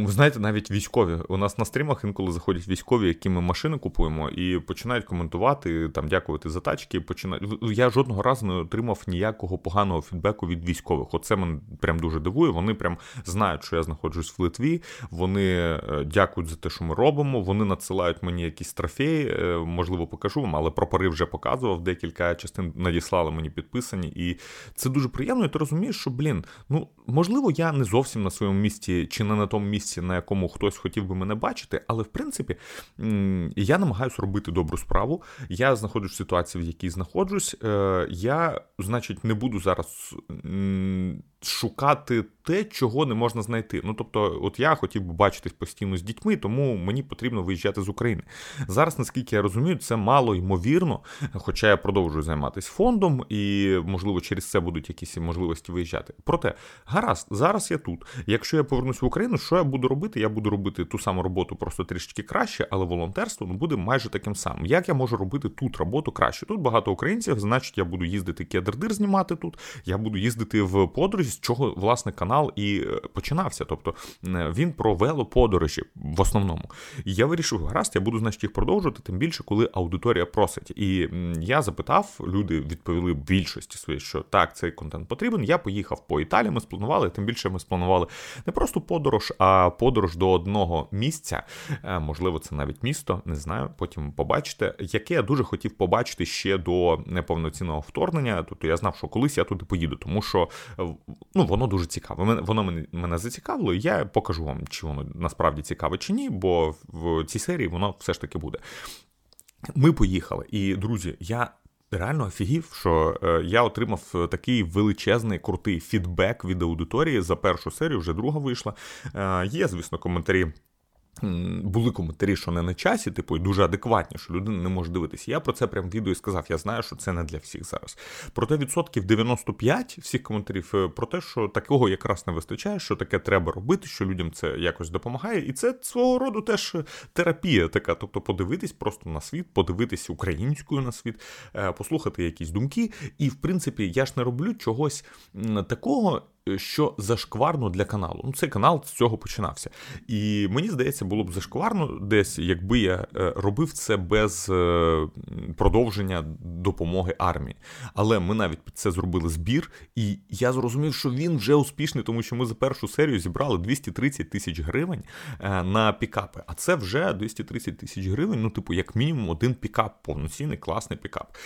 знаєте, навіть військові. У нас на стрімах інколи заходять військові, які ми машини купуємо, і починають коментувати, там дякувати за тачки. Починають. Я жодного разу не отримав ніякого поганого фідбеку від військових. Оце мене прям дуже дивує. Вони прям знають, що я знаходжусь в Литві. Вони е, дякують за те, що ми робимо. Вони надсилають мені якісь трофеї. Е, можливо, покажу вам, але прапори вже показував. Декілька частин надіслали мені підписані. І це дуже приємно. І ти розумієш, що блін, ну можливо, я не зовсім на своєму місці чи не на тому місці, на якому хтось хотів би мене бачити, але в принципі я намагаюся робити добру справу. Я знаходжусь в ситуації, в якій знаходжусь. Е, я, значить, не буду зараз шукати те, чого не можна знайти. Ну тобто, от я хотів би бачитись постійно з дітьми, тому мені потрібно виїжджати з України. Зараз, наскільки я розумію, це мало ймовірно, хоча я продовжую займатися фондом, і, можливо, через це будуть якісь можливості виїжджати. Проте, гаразд, зараз я тут. Якщо я повернусь в Україну, що я буду робити? Я буду робити ту саму роботу, просто трішки краще, але волонтерство ну, буде майже таким самим. Як я можу робити тут роботу краще? Тут багато українців, значить, я буду їздити кедр-дир знімати тут, я буду їздити в подорожі з чого власне канал і е, починався. Тобто він про велоподорожі в основному. І я вирішив, гаразд, я буду значить їх продовжувати, тим більше, коли аудиторія просить. І я запитав, люди відповіли більшості своїй, що так, цей контент потрібен. Я поїхав по Італії, ми спланували, тим більше ми спланували не просто подорож, а подорож до одного місця. Е, можливо, це навіть місто, не знаю. Потім побачите, яке я дуже хотів побачити ще до неповноцінного вторгнення. Тобто я знав, що колись я туди поїду, тому що е, ну, воно дуже цікаве. Воно мене мене зацікавило, і я покажу вам, чи воно насправді цікаве чи ні, бо в цій серії воно все ж таки буде. Ми поїхали, і друзі, я. Реально офігів, що е, я отримав такий величезний крутий фідбек від аудиторії за першу серію, вже друга вийшла. Е, є, звісно, коментарі були коментарі, що не на часі, типу, і дуже адекватні, що людина не може дивитися. Я про це прям відео і сказав. Я знаю, що це не для всіх зараз. Проте відсотків 95 всіх коментарів е, про те, що такого якраз не вистачає, що таке треба робити, що людям це якось допомагає. І це свого роду теж терапія така. Тобто подивитись просто на світ, подивитись українською на світ, е, послухати якісь думки. І в принципі, я ж не роблю чогось такого. Е, що зашкварно для каналу. Ну, цей канал з цього починався. І мені здається, було б зашкварно десь, якби я е, робив це без е, продовження допомоги армії. Але ми навіть під це зробили збір, і я зрозумів, що він вже успішний, тому що ми за першу серію зібрали 230 тисяч гривень на пікапи. А це вже 230 тисяч гривень. Ну, типу, як мінімум, один пікап, повноцінний, класний пікап.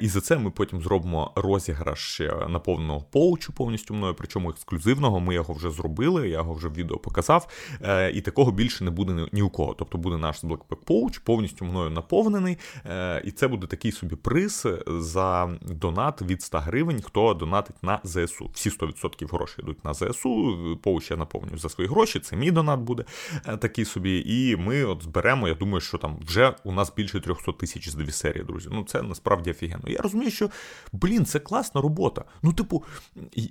І за це ми потім зробимо розіграш наповненого поучу повністю мною причому ексклюзивного. Ми його вже зробили, я його вже в відео показав. Е, і такого більше не буде ні у кого. Тобто буде наш Blackpack Pouch повністю мною наповнений. Е, і це буде такий собі приз за донат від 100 гривень, хто донатить на ЗСУ. Всі 100% грошей йдуть на ЗСУ. Поуч я наповнюю за свої гроші. Це мій донат буде е, такий собі. І ми от зберемо. Я думаю, що там вже у нас більше 300 тисяч з дві серії, друзі. Ну це насправді офігенно. Я розумію, що блін, це класна робота. Ну, типу,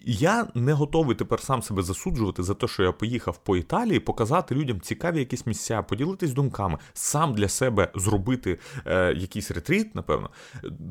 я не готовий тепер сам себе засуджувати за те, що я поїхав по Італії, показати людям цікаві якісь місця, поділитись думками, сам для себе зробити е, якийсь ретріт, напевно,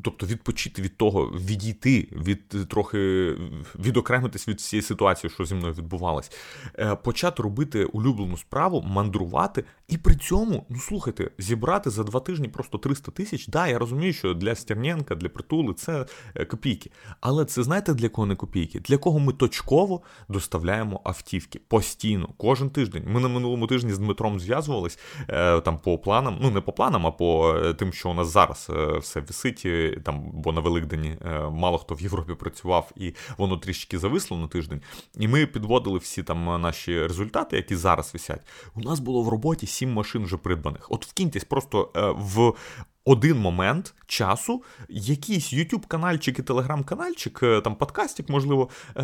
тобто відпочити від того, відійти від трохи відокремитись від цієї ситуації, що зі мною відбувалось, е, почати робити улюблену справу, мандрувати, і при цьому, ну слухайте, зібрати за два тижні просто 300 тисяч. Да, я розумію, що для Стерненка, для притули це е, копійки. Але це знаєте для кого не копійки? Для кого ми точно точково доставляємо автівки постійно, кожен тиждень. Ми на минулому тижні з Дмитром зв'язувались е, там по планам, ну не по планам, а по е, тим, що у нас зараз е, все висить. Там, бо на Великдені мало хто в Європі працював, і воно трішки зависло на тиждень. І ми підводили всі там наші результати, які зараз висять. У нас було в роботі сім машин вже придбаних. От вкиньтесь просто в один момент часу якийсь youtube канальчик і телеграм-канальчик, е, там подкастик, можливо, е,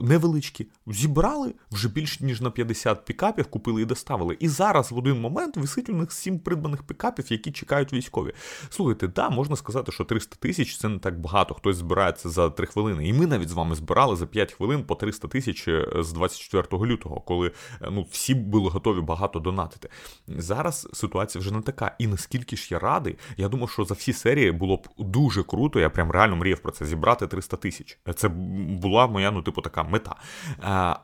невеличкі, зібрали вже більш ніж на 50 пікапів, купили і доставили. І зараз в один момент висить у них сім придбаних пікапів, які чекають військові. Слухайте, да, можна сказати, що 300 тисяч це не так багато. Хтось збирається за 3 хвилини. І ми навіть з вами збирали за 5 хвилин по 300 тисяч е, з 24 лютого, коли ну, всі були готові багато донатити. Зараз ситуація вже не така. І наскільки ж я радий, я думаю, що за всі серії було б дуже круто. Я прям реально мріяв про це зібрати 300 тисяч. Це була моя, ну, типу, така мета.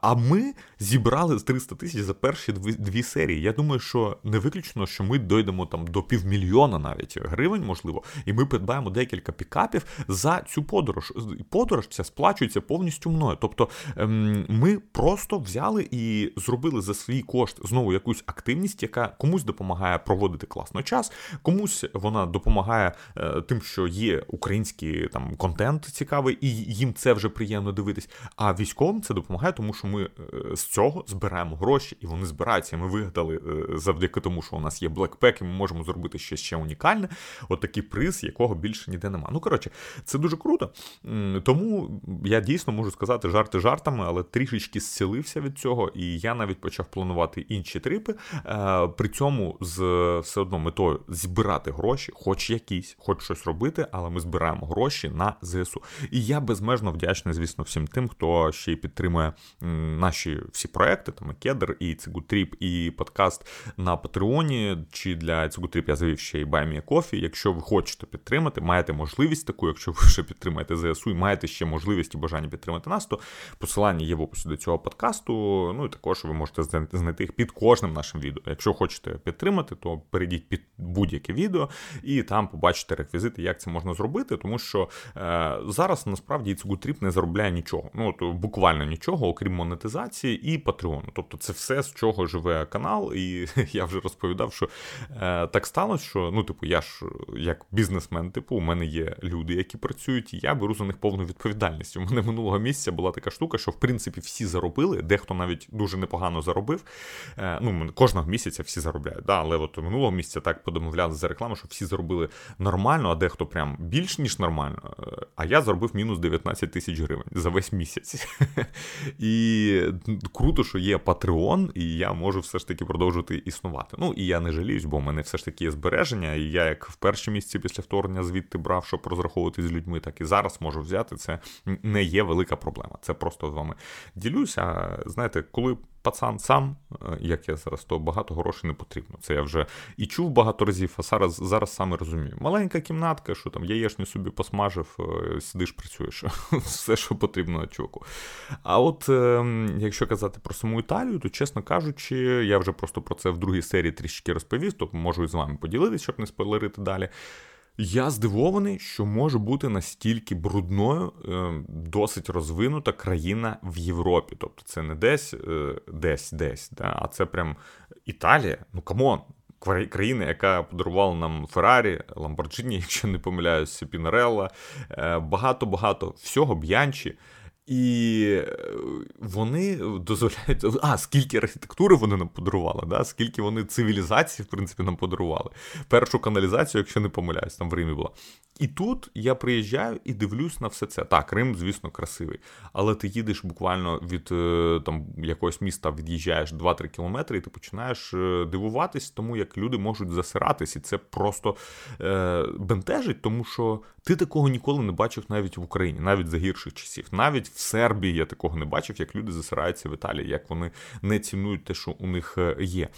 А ми зібрали 300 тисяч за перші дві, серії. Я думаю, що не виключно, що ми дойдемо там до півмільйона навіть гривень, можливо, і ми придбаємо декілька пікапів за цю подорож. Подорож ця сплачується повністю мною. Тобто ем, ми просто взяли і зробили за свій кошт знову якусь активність, яка комусь допомагає проводити класно час, комусь вона допомагає е, тим, що є український там контент цікавий, і їм це вже приємно дивитись. А військовим це допомагає, тому що ми е, з цього збираємо гроші, і вони збираються. Ми вигадали е, завдяки тому, що у нас є блекпек, і ми можемо зробити щось ще унікальне. От такий приз, якого більше ніде нема. Ну коротше, це дуже круто. Тому я дійсно можу сказати жарти жартами, але трішечки зцілився від цього, і я навіть почав планувати інші трипи. При цьому з все одно метою збирати гроші, хоч якісь, хоч щось робити, але ми збираємо гроші на ЗСУ. І я безмежно вдячний, звісно, всім тим, хто ще й підтримує наші всі проекти, там і Кедр, і Цигутріп, і подкаст на Патреоні. Чи для Цигутріп я завів ще й Buy Me a Coffee. Якщо ви хочете підтримати, маєте можливість таку, якщо ви вже підтримаєте ЗСУ і маєте ще можливість і бажання підтримати нас, то посилання є в описі до цього подкасту. Ну і також ви можете знайти їх під кожним нашим відео. Якщо хочете підтримати, то перейдіть під будь-яке відео і там побачите реквізити, як це можна зробити, тому що е, зараз насправді Цугутріп не заробляє нічого. Ну от буквально нічого, окрім монетизації і патреону. Тобто це все, з чого живе канал, і я вже розповідав, що е, так сталося, що ну, типу, я ж як бізнесмен, типу, у мене є люди, які працюють, і я беру за них повну відповідальність. У мене минулого місяця була така штука, що в принципі всі заробили, дехто навіть дуже непогано заробив. Е, ну, Кожного місяця всі заробляють. Да, Але от минулого місяця так подомовляли за рекламу, що всі заробили нормально, а дехто прям більш ніж нормально. Е, а я заробив мінус 19 тисяч гривень за весь місяць. І круто, що є Patreon, і я можу все ж таки продовжувати існувати. Ну і я не жаліюсь, бо в мене все ж таки є збереження. І я як в перші місяці після вторгнення звідти брав, щоб розраховувати з людьми, так і зараз можу взяти. Це не є велика проблема. Це просто з вами ділюся. Знаєте, коли пацан сам, е, як я зараз, то багато грошей не потрібно. Це я вже і чув багато разів, а зараз зараз саме розумію. Маленька кімнатка, що там яєшню собі посмажив, е, сидиш, працюєш. Все, що потрібно чуваку. А от ем, якщо казати про саму Італію, то чесно кажучи, я вже просто про це в другій серії трішки розповів, то можу і з вами поділитися, щоб не спойлерити далі. Я здивований, що може бути настільки брудною, е, досить розвинута країна в Європі. Тобто це не десь е, десь десь, да, а це прям Італія. Ну come on, країна, яка подарувала нам Феррарі, Ламборджині, якщо не помиляюся, Пінарелло, е, багато багато всього Б'янкі. І е, вони дозволяють. А, скільки архітектури вони нам подарували, да? скільки вони цивілізації, в принципі, нам подарували. Першу каналізацію, якщо не помиляюсь, там в Римі була. І тут я приїжджаю і дивлюсь на все це. Так, Рим, звісно, красивий. Але ти їдеш буквально від е, там якогось міста, від'їжджаєш 2-3 кілометри, і ти починаєш е, дивуватись, тому як люди можуть засиратись, і це просто е, бентежить, тому що ти такого ніколи не бачив навіть в Україні, навіть за гірших часів. Навіть в Сербії я такого не бачив, як люди засираються в Італії, як вони не цінують те, що у них е, є.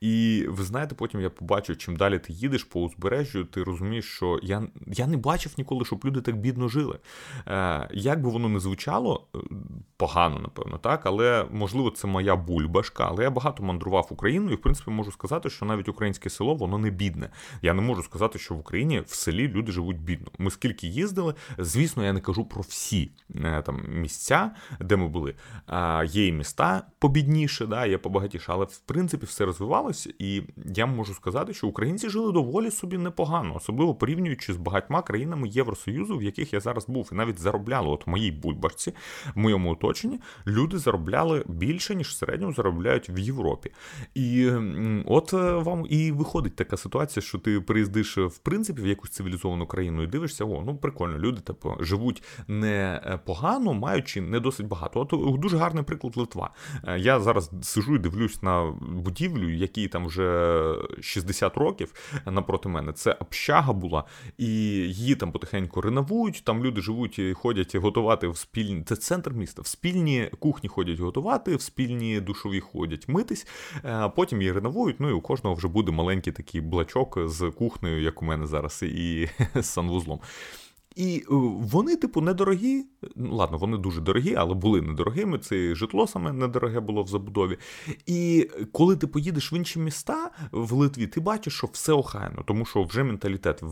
І ви знаєте, потім я побачив, чим далі ти їдеш по узбережжю, ти розумієш, що я я не бачив ніколи, щоб люди так бідно жили. Е, Як би воно не звучало, е, погано, напевно, так, але можливо це моя бульбашка. Але я багато мандрував Україною, і в принципі можу сказати, що навіть українське село воно не бідне. Я не можу сказати, що в Україні в селі люди живуть бідно. Ми скільки їздили, звісно, я не кажу про всі е, там місця, де ми були. А, Є і міста побідніше, да, є побагатіше, але в принципі все розвивалося, і я можу сказати, що українці жили доволі собі непогано, особливо порівнюючи з багатьма країнами Євросоюзу, в яких я зараз був, і навіть заробляли от моїй бульбашці, в моєму оточенні люди заробляли більше, ніж в середньому заробляють в Європі. І от вам і виходить така ситуація, що ти приїздиш в принципі в якусь цивілізовану країну і дивишся, о, ну прикольно, люди типу, живуть не погано, маючи не досить багато. От дуже гарний приклад Литва. Я зараз сижу і дивлюсь на будівлю, якій там вже 60 років напроти мене. Це общага була, і її там потихеньку реновують. Там люди живуть і ходять готувати в спільні. Це центр міста. В спільні кухні ходять готувати, в спільні душові ходять митись. Потім її реновують. Ну і у кожного вже буде маленький такий блачок з кухнею, як у мене зараз, і з санвузлом. І е, вони, типу, недорогі. Ну, ладно, вони дуже дорогі, але були недорогими. Це житло саме недороге було в забудові. І коли ти поїдеш в інші міста в Литві, ти бачиш, що все охайно, тому що вже менталітет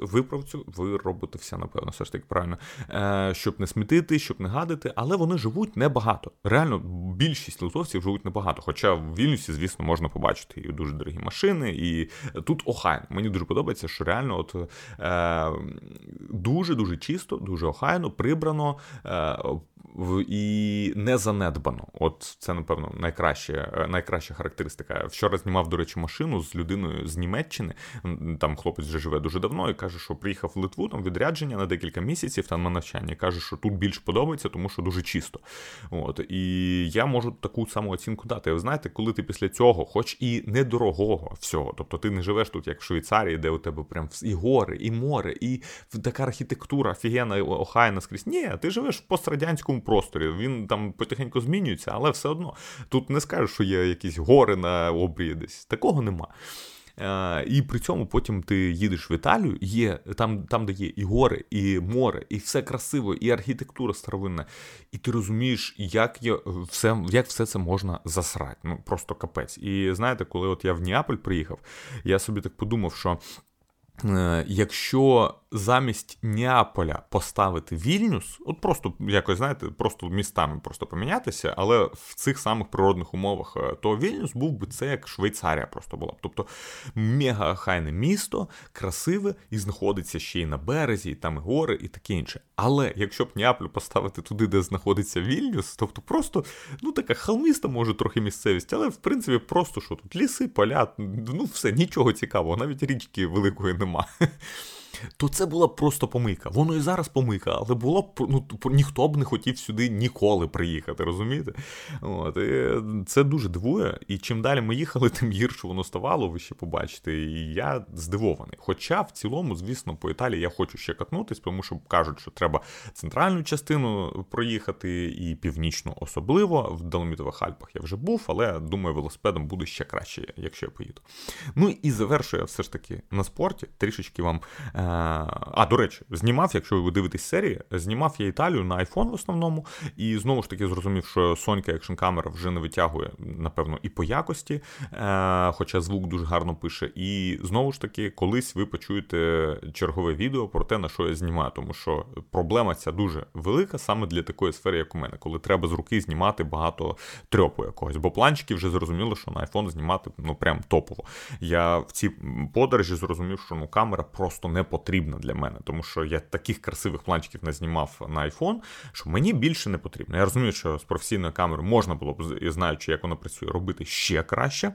виправцю, виробитився, напевно, все ж таки правильно, е, щоб не смітити, щоб не гадити, але вони живуть небагато. Реально, більшість литовців живуть небагато. Хоча в Вільнюсі, звісно, можна побачити і дуже дорогі машини, і тут охайно. Мені дуже подобається, що реально от е, дуже дуже-дуже чисто, дуже охайно, прибрано е, і не занедбано. От це, напевно, найкраща, е, найкраща характеристика. Вчора знімав, до речі, машину з людиною з Німеччини. Там хлопець вже живе дуже давно і каже, що приїхав в Литву там відрядження на декілька місяців там на навчання. Каже, що тут більш подобається, тому що дуже чисто. От І я можу таку саму оцінку дати. Ви знаєте, коли ти після цього, хоч і недорогого всього, тобто ти не живеш тут, як в Швейцарії, де у тебе прям і гори, і море, і така архітектура офігенна, охайна скрізь. Ні, ти живеш в пострадянському просторі. Він там потихеньку змінюється, але все одно тут не скажеш, що є якісь гори на обрії десь. Такого нема. Е, і при цьому потім ти їдеш в Італію, є там, там, де є і гори, і море, і все красиво, і архітектура старовинна. І ти розумієш, як є, все як все це можна засрати. Ну просто капець. І знаєте, коли от я в Ніаполь приїхав, я собі так подумав, що. Е, якщо замість Неаполя поставити Вільнюс, от просто якось, знаєте, просто містами просто помінятися, але в цих самих природних умовах, е, то Вільнюс був би це як Швейцарія просто була. б. Тобто мега хайне місто, красиве і знаходиться ще й на березі, і там і гори, і таке інше. Але якщо б Неаполь поставити туди, де знаходиться Вільнюс, тобто просто ну така холміста, може, трохи місцевість, але в принципі просто що тут ліси, поля, ну все, нічого цікавого, навіть річки великої нема то це була просто помийка. Воно і зараз помийка, але було б ну, ніхто б не хотів сюди ніколи приїхати, розумієте? От, і Це дуже дивує. І чим далі ми їхали, тим гірше воно ставало, ви ще побачите. І я здивований. Хоча в цілому, звісно, по Італії я хочу ще катнутись, тому що кажуть, що треба центральну частину проїхати, і північну особливо. В Доломітових Альпах я вже був, але думаю, велосипедом буде ще краще, якщо я поїду. Ну і завершую я все ж таки на спорті. Трішечки вам. А, до речі, знімав, якщо ви дивитесь серії, знімав я Італію на iPhone в основному, і знову ж таки зрозумів, що Сонька екшн камера вже не витягує, напевно, і по якості, е, хоча звук дуже гарно пише. І знову ж таки, колись ви почуєте чергове відео про те, на що я знімаю, тому що проблема ця дуже велика саме для такої сфери, як у мене, коли треба з руки знімати багато трьопу якогось. Бо планчики вже зрозуміло, що на iPhone знімати ну прям топово. Я в цій подорожі зрозумів, що ну камера просто не потрібна для мене, тому що я таких красивих планчиків не знімав на iPhone, що мені більше не потрібно. Я розумію, що з професійною камерою можна було б, знаючи, як вона працює, робити ще краще.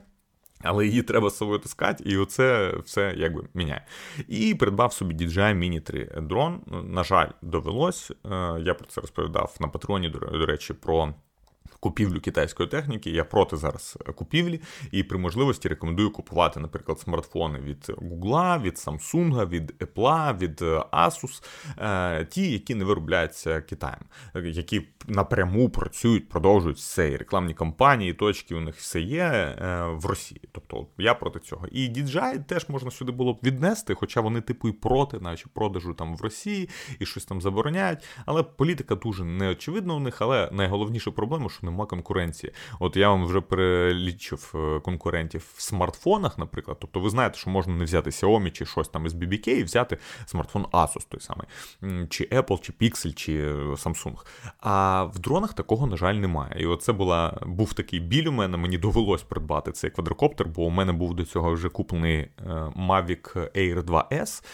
Але її треба з собою таскати, і оце все якби міняє. І придбав собі DJI Mini 3 дрон. На жаль, довелось. Е, я про це розповідав на патроні, до речі, про купівлю китайської техніки. Я проти зараз купівлі, і при можливості рекомендую купувати, наприклад, смартфони від Google, від Samsung, від Apple, від Asus, е, ті, які не виробляються Китаєм, які напряму працюють, продовжують все. І рекламні кампанії, точки у них все є е, в Росії. Тобто я проти цього. І DJI теж можна сюди було б віднести, хоча вони типу і проти, наче продажу там в Росії і щось там забороняють. Але політика дуже неочевидна у них. Але найголовніша проблема, що нема конкуренції. От я вам вже перелічив е, конкурентів в смартфонах, наприклад. Тобто ви знаєте, що можна не взяти Xiaomi чи щось там із BBK і взяти смартфон Asus той самий, чи Apple, чи Pixel, чи Samsung. А в дронах такого, на жаль, немає. І оце була, був такий біль у мене, мені довелось придбати цей квадрокоптер, бо у мене був до цього вже куплений е, Mavic Air 2S,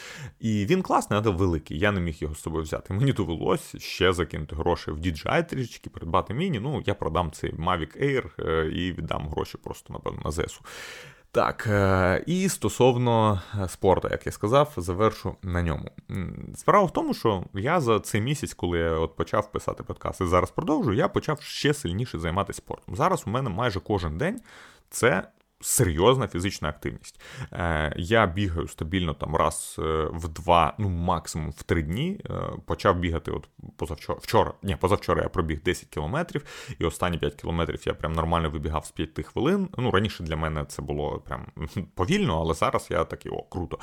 і він класний, але великий. Я не міг його з собою взяти. Мені довелось ще закинути гроші в DJI трішечки, придбати міні. Ну, я продам цей Mavic Air е, і віддам гроші просто, напевно, на ЗСУ. Так, е, і стосовно спорту, як я сказав, завершу на ньому. Справа в тому, що я за цей місяць, коли я от почав писати подкаст і зараз продовжую, я почав ще сильніше займатися спортом. Зараз у мене майже кожен день це серйозна фізична активність. Е, Я бігаю стабільно там раз е, в два, ну максимум в три дні. Е, Почав бігати от позавчора. Вчора, ні, позавчора я пробіг 10 кілометрів, і останні 5 кілометрів я прям нормально вибігав з 5 хвилин. Ну раніше для мене це було прям повільно, але зараз я такий о, круто.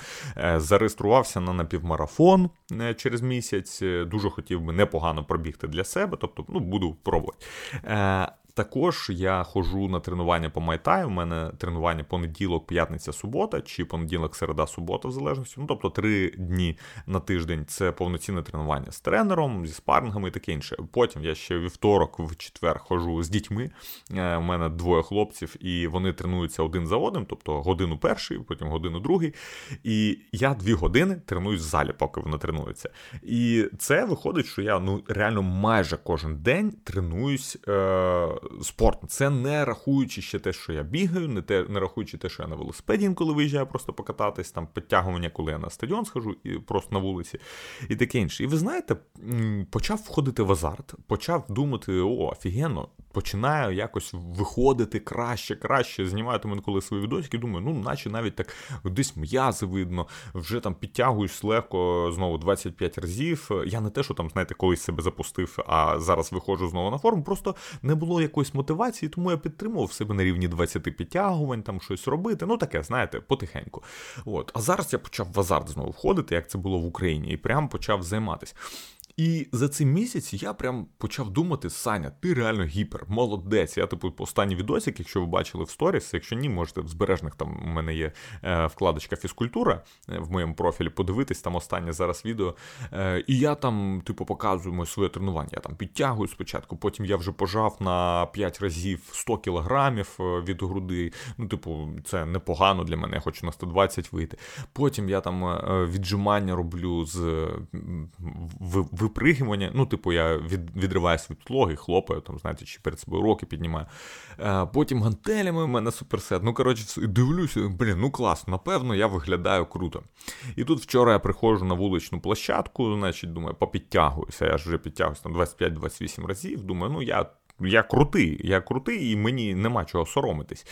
Зареєструвався на напівмарафон через місяць. Дуже хотів би непогано пробігти для себе, тобто ну буду пробувати. Також я ходжу на тренування по майтай. У мене тренування понеділок, п'ятниця, субота, чи понеділок, середа, субота, в залежності. Ну, тобто три дні на тиждень це повноцінне тренування з тренером, зі спаррингами і таке інше. Потім я ще вівторок, в четвер ходжу з дітьми. Е, у мене двоє хлопців, і вони тренуються один за одним, тобто годину перший, потім годину другий. І я дві години тренуюсь в залі, поки вони тренуються. І це виходить, що я ну реально майже кожен день тренуюсь. Е- спорт. Це не рахуючи ще те, що я бігаю, не те, не рахуючи те, що я на велосипеді інколи виїжджаю просто покататись, там підтягування, коли я на стадіон схожу і просто на вулиці, і таке інше. І ви знаєте, почав входити в азарт, почав думати: о, офігенно, починаю якось виходити краще, краще. Знімаю там інколи свої відосики, думаю, ну, наче навіть так десь м'язи видно, вже там підтягуюсь легко знову 25 разів. Я не те, що там, знаєте, колись себе запустив, а зараз виходжу знову на форму. Просто не було якоїсь мотивації, тому я підтримував себе на рівні 20 підтягувань, там щось робити. Ну таке, знаєте, потихеньку. От. А зараз я почав в азарт знову входити, як це було в Україні, і прям почав займатися. І за цей місяць я прям почав думати: Саня, ти реально гіпер, молодець. Я типу останній відосик, якщо ви бачили в сторіс, якщо ні, можете в збережних там у мене є е, вкладочка фізкультура е, в моєму профілі, подивитись там останнє зараз відео. Е, і я там, типу, показую моє своє тренування. Я там підтягую спочатку, потім я вже пожав на 5 разів 100 кілограмів від груди. Ну, типу, це непогано для мене, я хочу на 120 вийти. Потім я там віджимання роблю з випригування. Ну, типу, я від, відриваюся від підлоги, хлопаю, там, знаєте, чи перед собою руки піднімаю. А, е, Потім гантелями в мене суперсет. Ну, коротше, дивлюся, блін, ну класно, напевно, я виглядаю круто. І тут вчора я приходжу на вуличну площадку, значить, думаю, попідтягуюся. Я ж вже підтягуюся там 25-28 разів. Думаю, ну я я крутий, я крутий, і мені нема чого соромитись.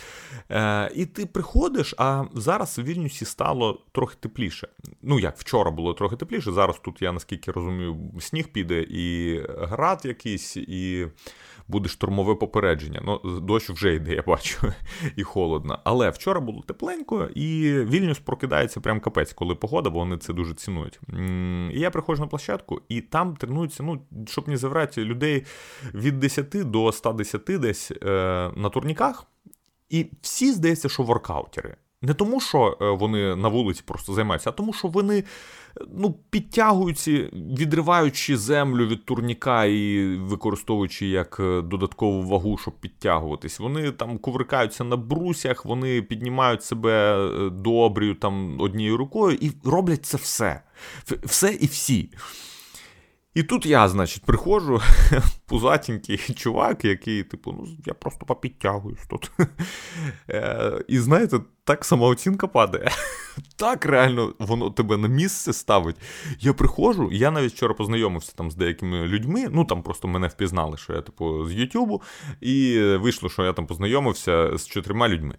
Е, І ти приходиш, а зараз в Вільнюсі стало трохи тепліше. Ну, як вчора було трохи тепліше. Зараз тут, я наскільки розумію, сніг піде, і град якийсь, і буде штурмове попередження. Ну, дощ вже йде, я бачу, і холодно. Але вчора було тепленько, і Вільнюс прокидається прям капець, коли погода, бо вони це дуже цінують. І я приходжу на площадку, і там тренуються, ну, щоб не заврати, людей від 10 до 110 десь е, на турніках. І всі здається, що воркаутери. Не тому, що е, вони на вулиці просто займаються, а тому, що вони ну, підтягуються, відриваючи землю від турніка і використовуючи як е, додаткову вагу, щоб підтягуватись. Вони там куврикаються на брусях, вони піднімають себе е, добрію там однією рукою і роблять це все. Все і всі. І тут я, значить, приходжу, пузатенький чувак, який, типу, ну, я просто попідтягуюсь тут. Е, і знаєте, так самооцінка падає. Так реально воно тебе на місце ставить. Я приходжу, я навіть вчора познайомився там з деякими людьми. Ну там просто мене впізнали, що я, типу, з Ютубу, і вийшло, що я там познайомився з чотирма людьми.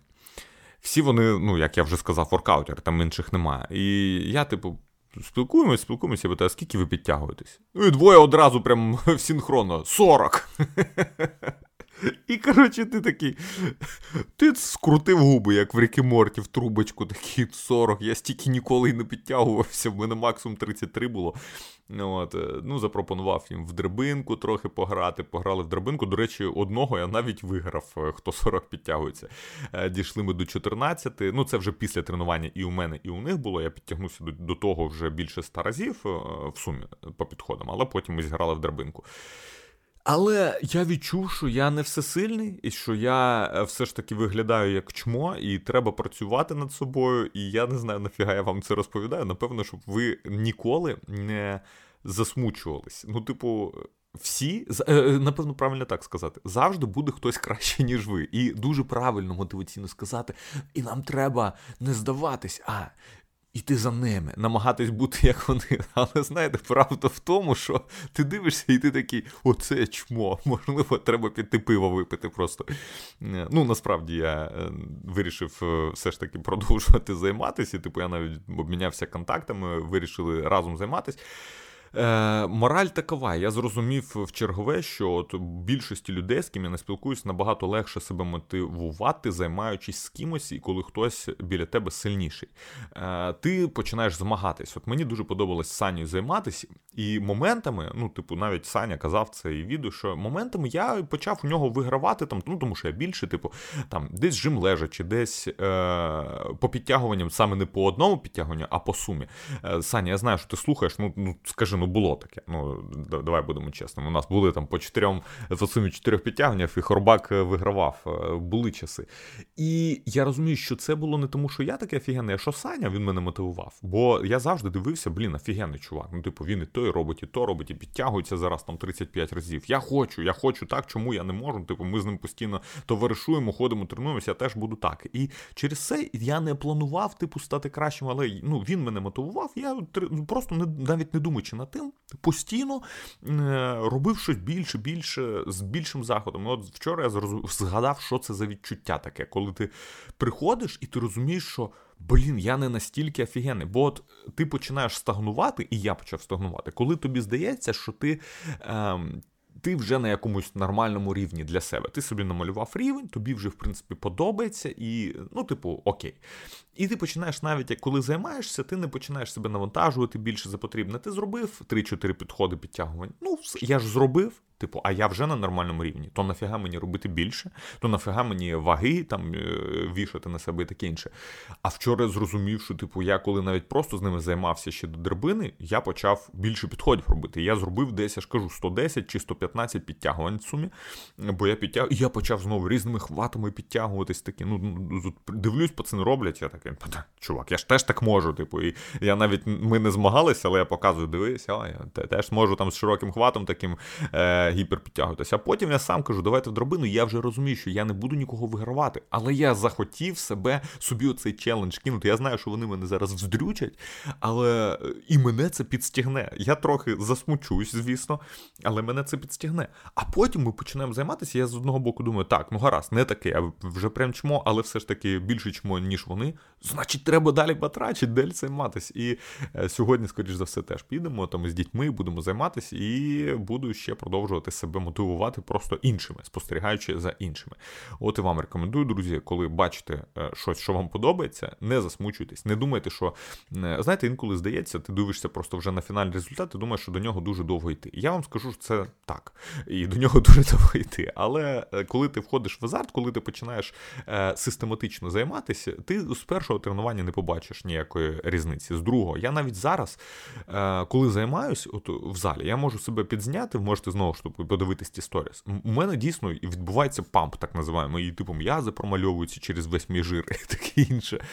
Всі вони, ну, як я вже сказав, воркаутери, там інших немає. І я, типу, спілкуємось, спілкуємося, питаю, скільки ви підтягуєтесь? Ну і двоє одразу прям синхронно 40. І, коротше, ти такий. Ти скрутив губи, як в Рікі Морті, в трубочку, такий 40. Я стільки ніколи не підтягувався, в мене максимум 33 було. От, е, Ну, Запропонував їм в драбинку трохи пограти. Пограли в драбинку. До речі, одного я навіть виграв, е, хто 40 підтягується. Е, дійшли ми до 14. Ну, це вже після тренування і у мене, і у них було. Я підтягнувся до, до того вже більше 100 разів в сумі по підходам, але потім ми зіграли в драбинку. Але я відчув, що я не всесильний, і що я все ж таки виглядаю як чмо, і треба працювати над собою. І я не знаю, нафіга я вам це розповідаю. Напевно, щоб ви ніколи не засмучувались. Ну, типу. Всі, е, е, напевно, правильно так сказати, завжди буде хтось краще, ніж ви. І дуже правильно мотиваційно сказати, і нам треба не здаватись, а йти за ними, намагатись бути як вони. Але знаєте, правда в тому, що ти дивишся, і ти такий, оце чмо, можливо, треба піти пиво випити просто. Е, ну, насправді я вирішив все ж таки продовжувати займатися. Типу, я навіть обмінявся контактами, вирішили разом займатися. Е, Мораль такова. Я зрозумів в чергове, що от більшості людей, з ким я не спілкуюсь, набагато легше себе мотивувати, займаючись з кимось, і коли хтось біля тебе сильніший. Е, Ти починаєш змагатись. От мені дуже подобалось Сані займатися, і моментами, ну, типу, навіть Саня казав це і відео, що моментами я почав у нього вигравати, там, ну тому що я більше, типу, там десь жим лежачи, десь е, по підтягуванням, саме не по одному підтягуванню, а по сумі. Е, Саня, я знаю, що ти слухаєш, ну, ну скажи ну було таке. Ну давай будемо чесними. У нас були там по чотирьом по сумі чотирьох підтягнень, і Хорбак е, вигравав. Е, були часи. І я розумію, що це було не тому, що я такий офігенний, а що Саня він мене мотивував. Бо я завжди дивився, блін, офігенний чувак. Ну, типу, він і той робить, і то робить, і підтягується зараз там 35 разів. Я хочу, я хочу так, чому я не можу. Типу, ми з ним постійно товаришуємо, ходимо, тренуємося, я теж буду так. І через це я не планував, типу, стати кращим, але ну, він мене мотивував. Я просто не навіть не думаючи тим, постійно е, робив щось більше, більше з більшим заходом. От вчора я згадав, що це за відчуття таке, коли ти приходиш і ти розумієш, що. Блін, я не настільки офігенний, бо от ти починаєш стагнувати, і я почав стагнувати, коли тобі здається, що ти ем, ти вже на якомусь нормальному рівні для себе. Ти собі намалював рівень, тобі вже, в принципі, подобається, і, ну, типу, окей. І ти починаєш навіть, коли займаєшся, ти не починаєш себе навантажувати більше за потрібне. Ти зробив 3-4 підходи підтягувань. Ну, я ж зробив. Типу, а я вже на нормальному рівні. То нафіга мені робити більше, то нафіга мені ваги там е, вішати на себе і таке інше. А вчора зрозумів, що типу, я коли навіть просто з ними займався ще до драбини, я почав більше підходів робити. Я зробив десь, я ж кажу, 110 чи 115 підтягувань в сумі. Бо я підтяг... я почав знову різними хватами підтягуватись. Такі, ну, ну дивлюсь, пацани роблять. Я такий, чувак, я ж теж так можу. Типу, і я навіть ми не змагалися, але я показую, дивись, а я теж можу там з широким хватом таким. Е- гіперпідтягуватися. А потім я сам кажу, давайте в дробину. Я вже розумію, що я не буду нікого вигравати. Але я захотів себе собі оцей челендж кинути. Я знаю, що вони мене зараз вздрючать, але е, і мене це підстігне. Я трохи засмучусь, звісно, але мене це підстігне. А потім ми починаємо займатися. Я з одного боку думаю, так, ну гаразд, не таке, а вже прям чмо, але все ж таки більше чмо, ніж вони. Значить, треба далі батрачити, далі займатися. І е, сьогодні, скоріш за все, теж підемо там з дітьми, будемо займатися і буду ще продовжувати себе мотивувати просто іншими, спостерігаючи за іншими. От і вам рекомендую, друзі, коли бачите е, щось, що вам подобається, не засмучуйтесь, не думайте, що е, знаєте, інколи здається, ти дивишся просто вже на фінальний результат, і думаєш, що до нього дуже довго йти. Я вам скажу, що це так, і до нього дуже довго йти. Але коли ти входиш в азарт, коли ти починаєш систематично займатися, ти з першого тренування не побачиш ніякої різниці. З другого, я навіть зараз, коли займаюсь, от в залі, я можу себе підзняти, можете знову ж щоб подивитись ті сторіс. У мене дійсно відбувається памп, так називаємо, і типу м'язи промальовуються через весь мій жир і таке інше.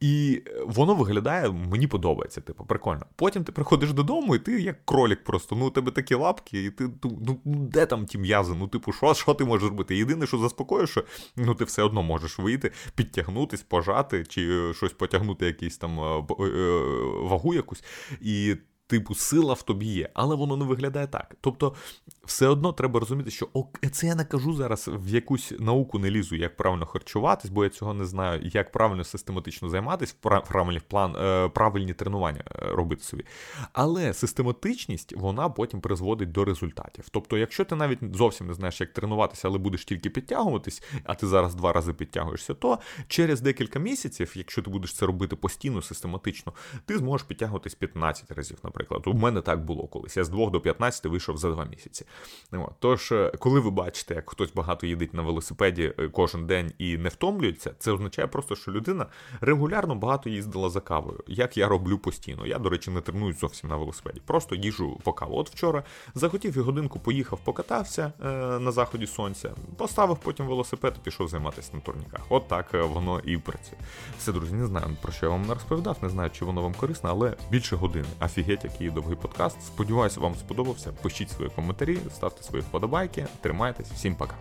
І воно виглядає, мені подобається, типу, прикольно. Потім ти приходиш додому, і ти як кролік просто. Ну, у тебе такі лапки, і ти ну, де там ті м'язи? Ну, типу, що що ти можеш робити? Єдине, що заспокоюєш, що ну, ти все одно можеш вийти, підтягнутись, пожати, чи щось потягнути, якийсь там е, е, вагу якусь. І типу, сила в тобі є, але воно не виглядає так. Тобто, все одно треба розуміти, що ок, це я не кажу зараз в якусь науку не лізу, як правильно харчуватись, бо я цього не знаю, як правильно систематично займатися, правильний план, е, правильні тренування е, робити собі. Але систематичність вона потім призводить до результатів. Тобто, якщо ти навіть зовсім не знаєш, як тренуватися, але будеш тільки підтягуватись, а ти зараз два рази підтягуєшся, то через декілька місяців, якщо ти будеш це робити постійно, систематично, ти зможеш підтягуватись 15 разів, наприклад. У мене так було колись. Я з 2 до 15 вийшов за 2 місяці. Тож, е, коли ви бачите, як хтось багато їдить на велосипеді е, кожен день і не втомлюється, це означає просто, що людина регулярно багато їздила за кавою. Як я роблю постійно. Я, до речі, не тренуюсь зовсім на велосипеді. Просто їжу по каву. От вчора захотів і годинку поїхав, покатався е, на заході сонця, поставив потім велосипед і пішов займатися на турніках. От так воно і працює. Все, друзі, не знаю про що я вам не розповідав, не знаю, чи воно вам корисне, але більше години. Афігеть, який довгий подкаст. Сподіваюся, вам сподобався. Пишіть свої коментарі, ставте свої вподобайки, тримайтесь, всім пока.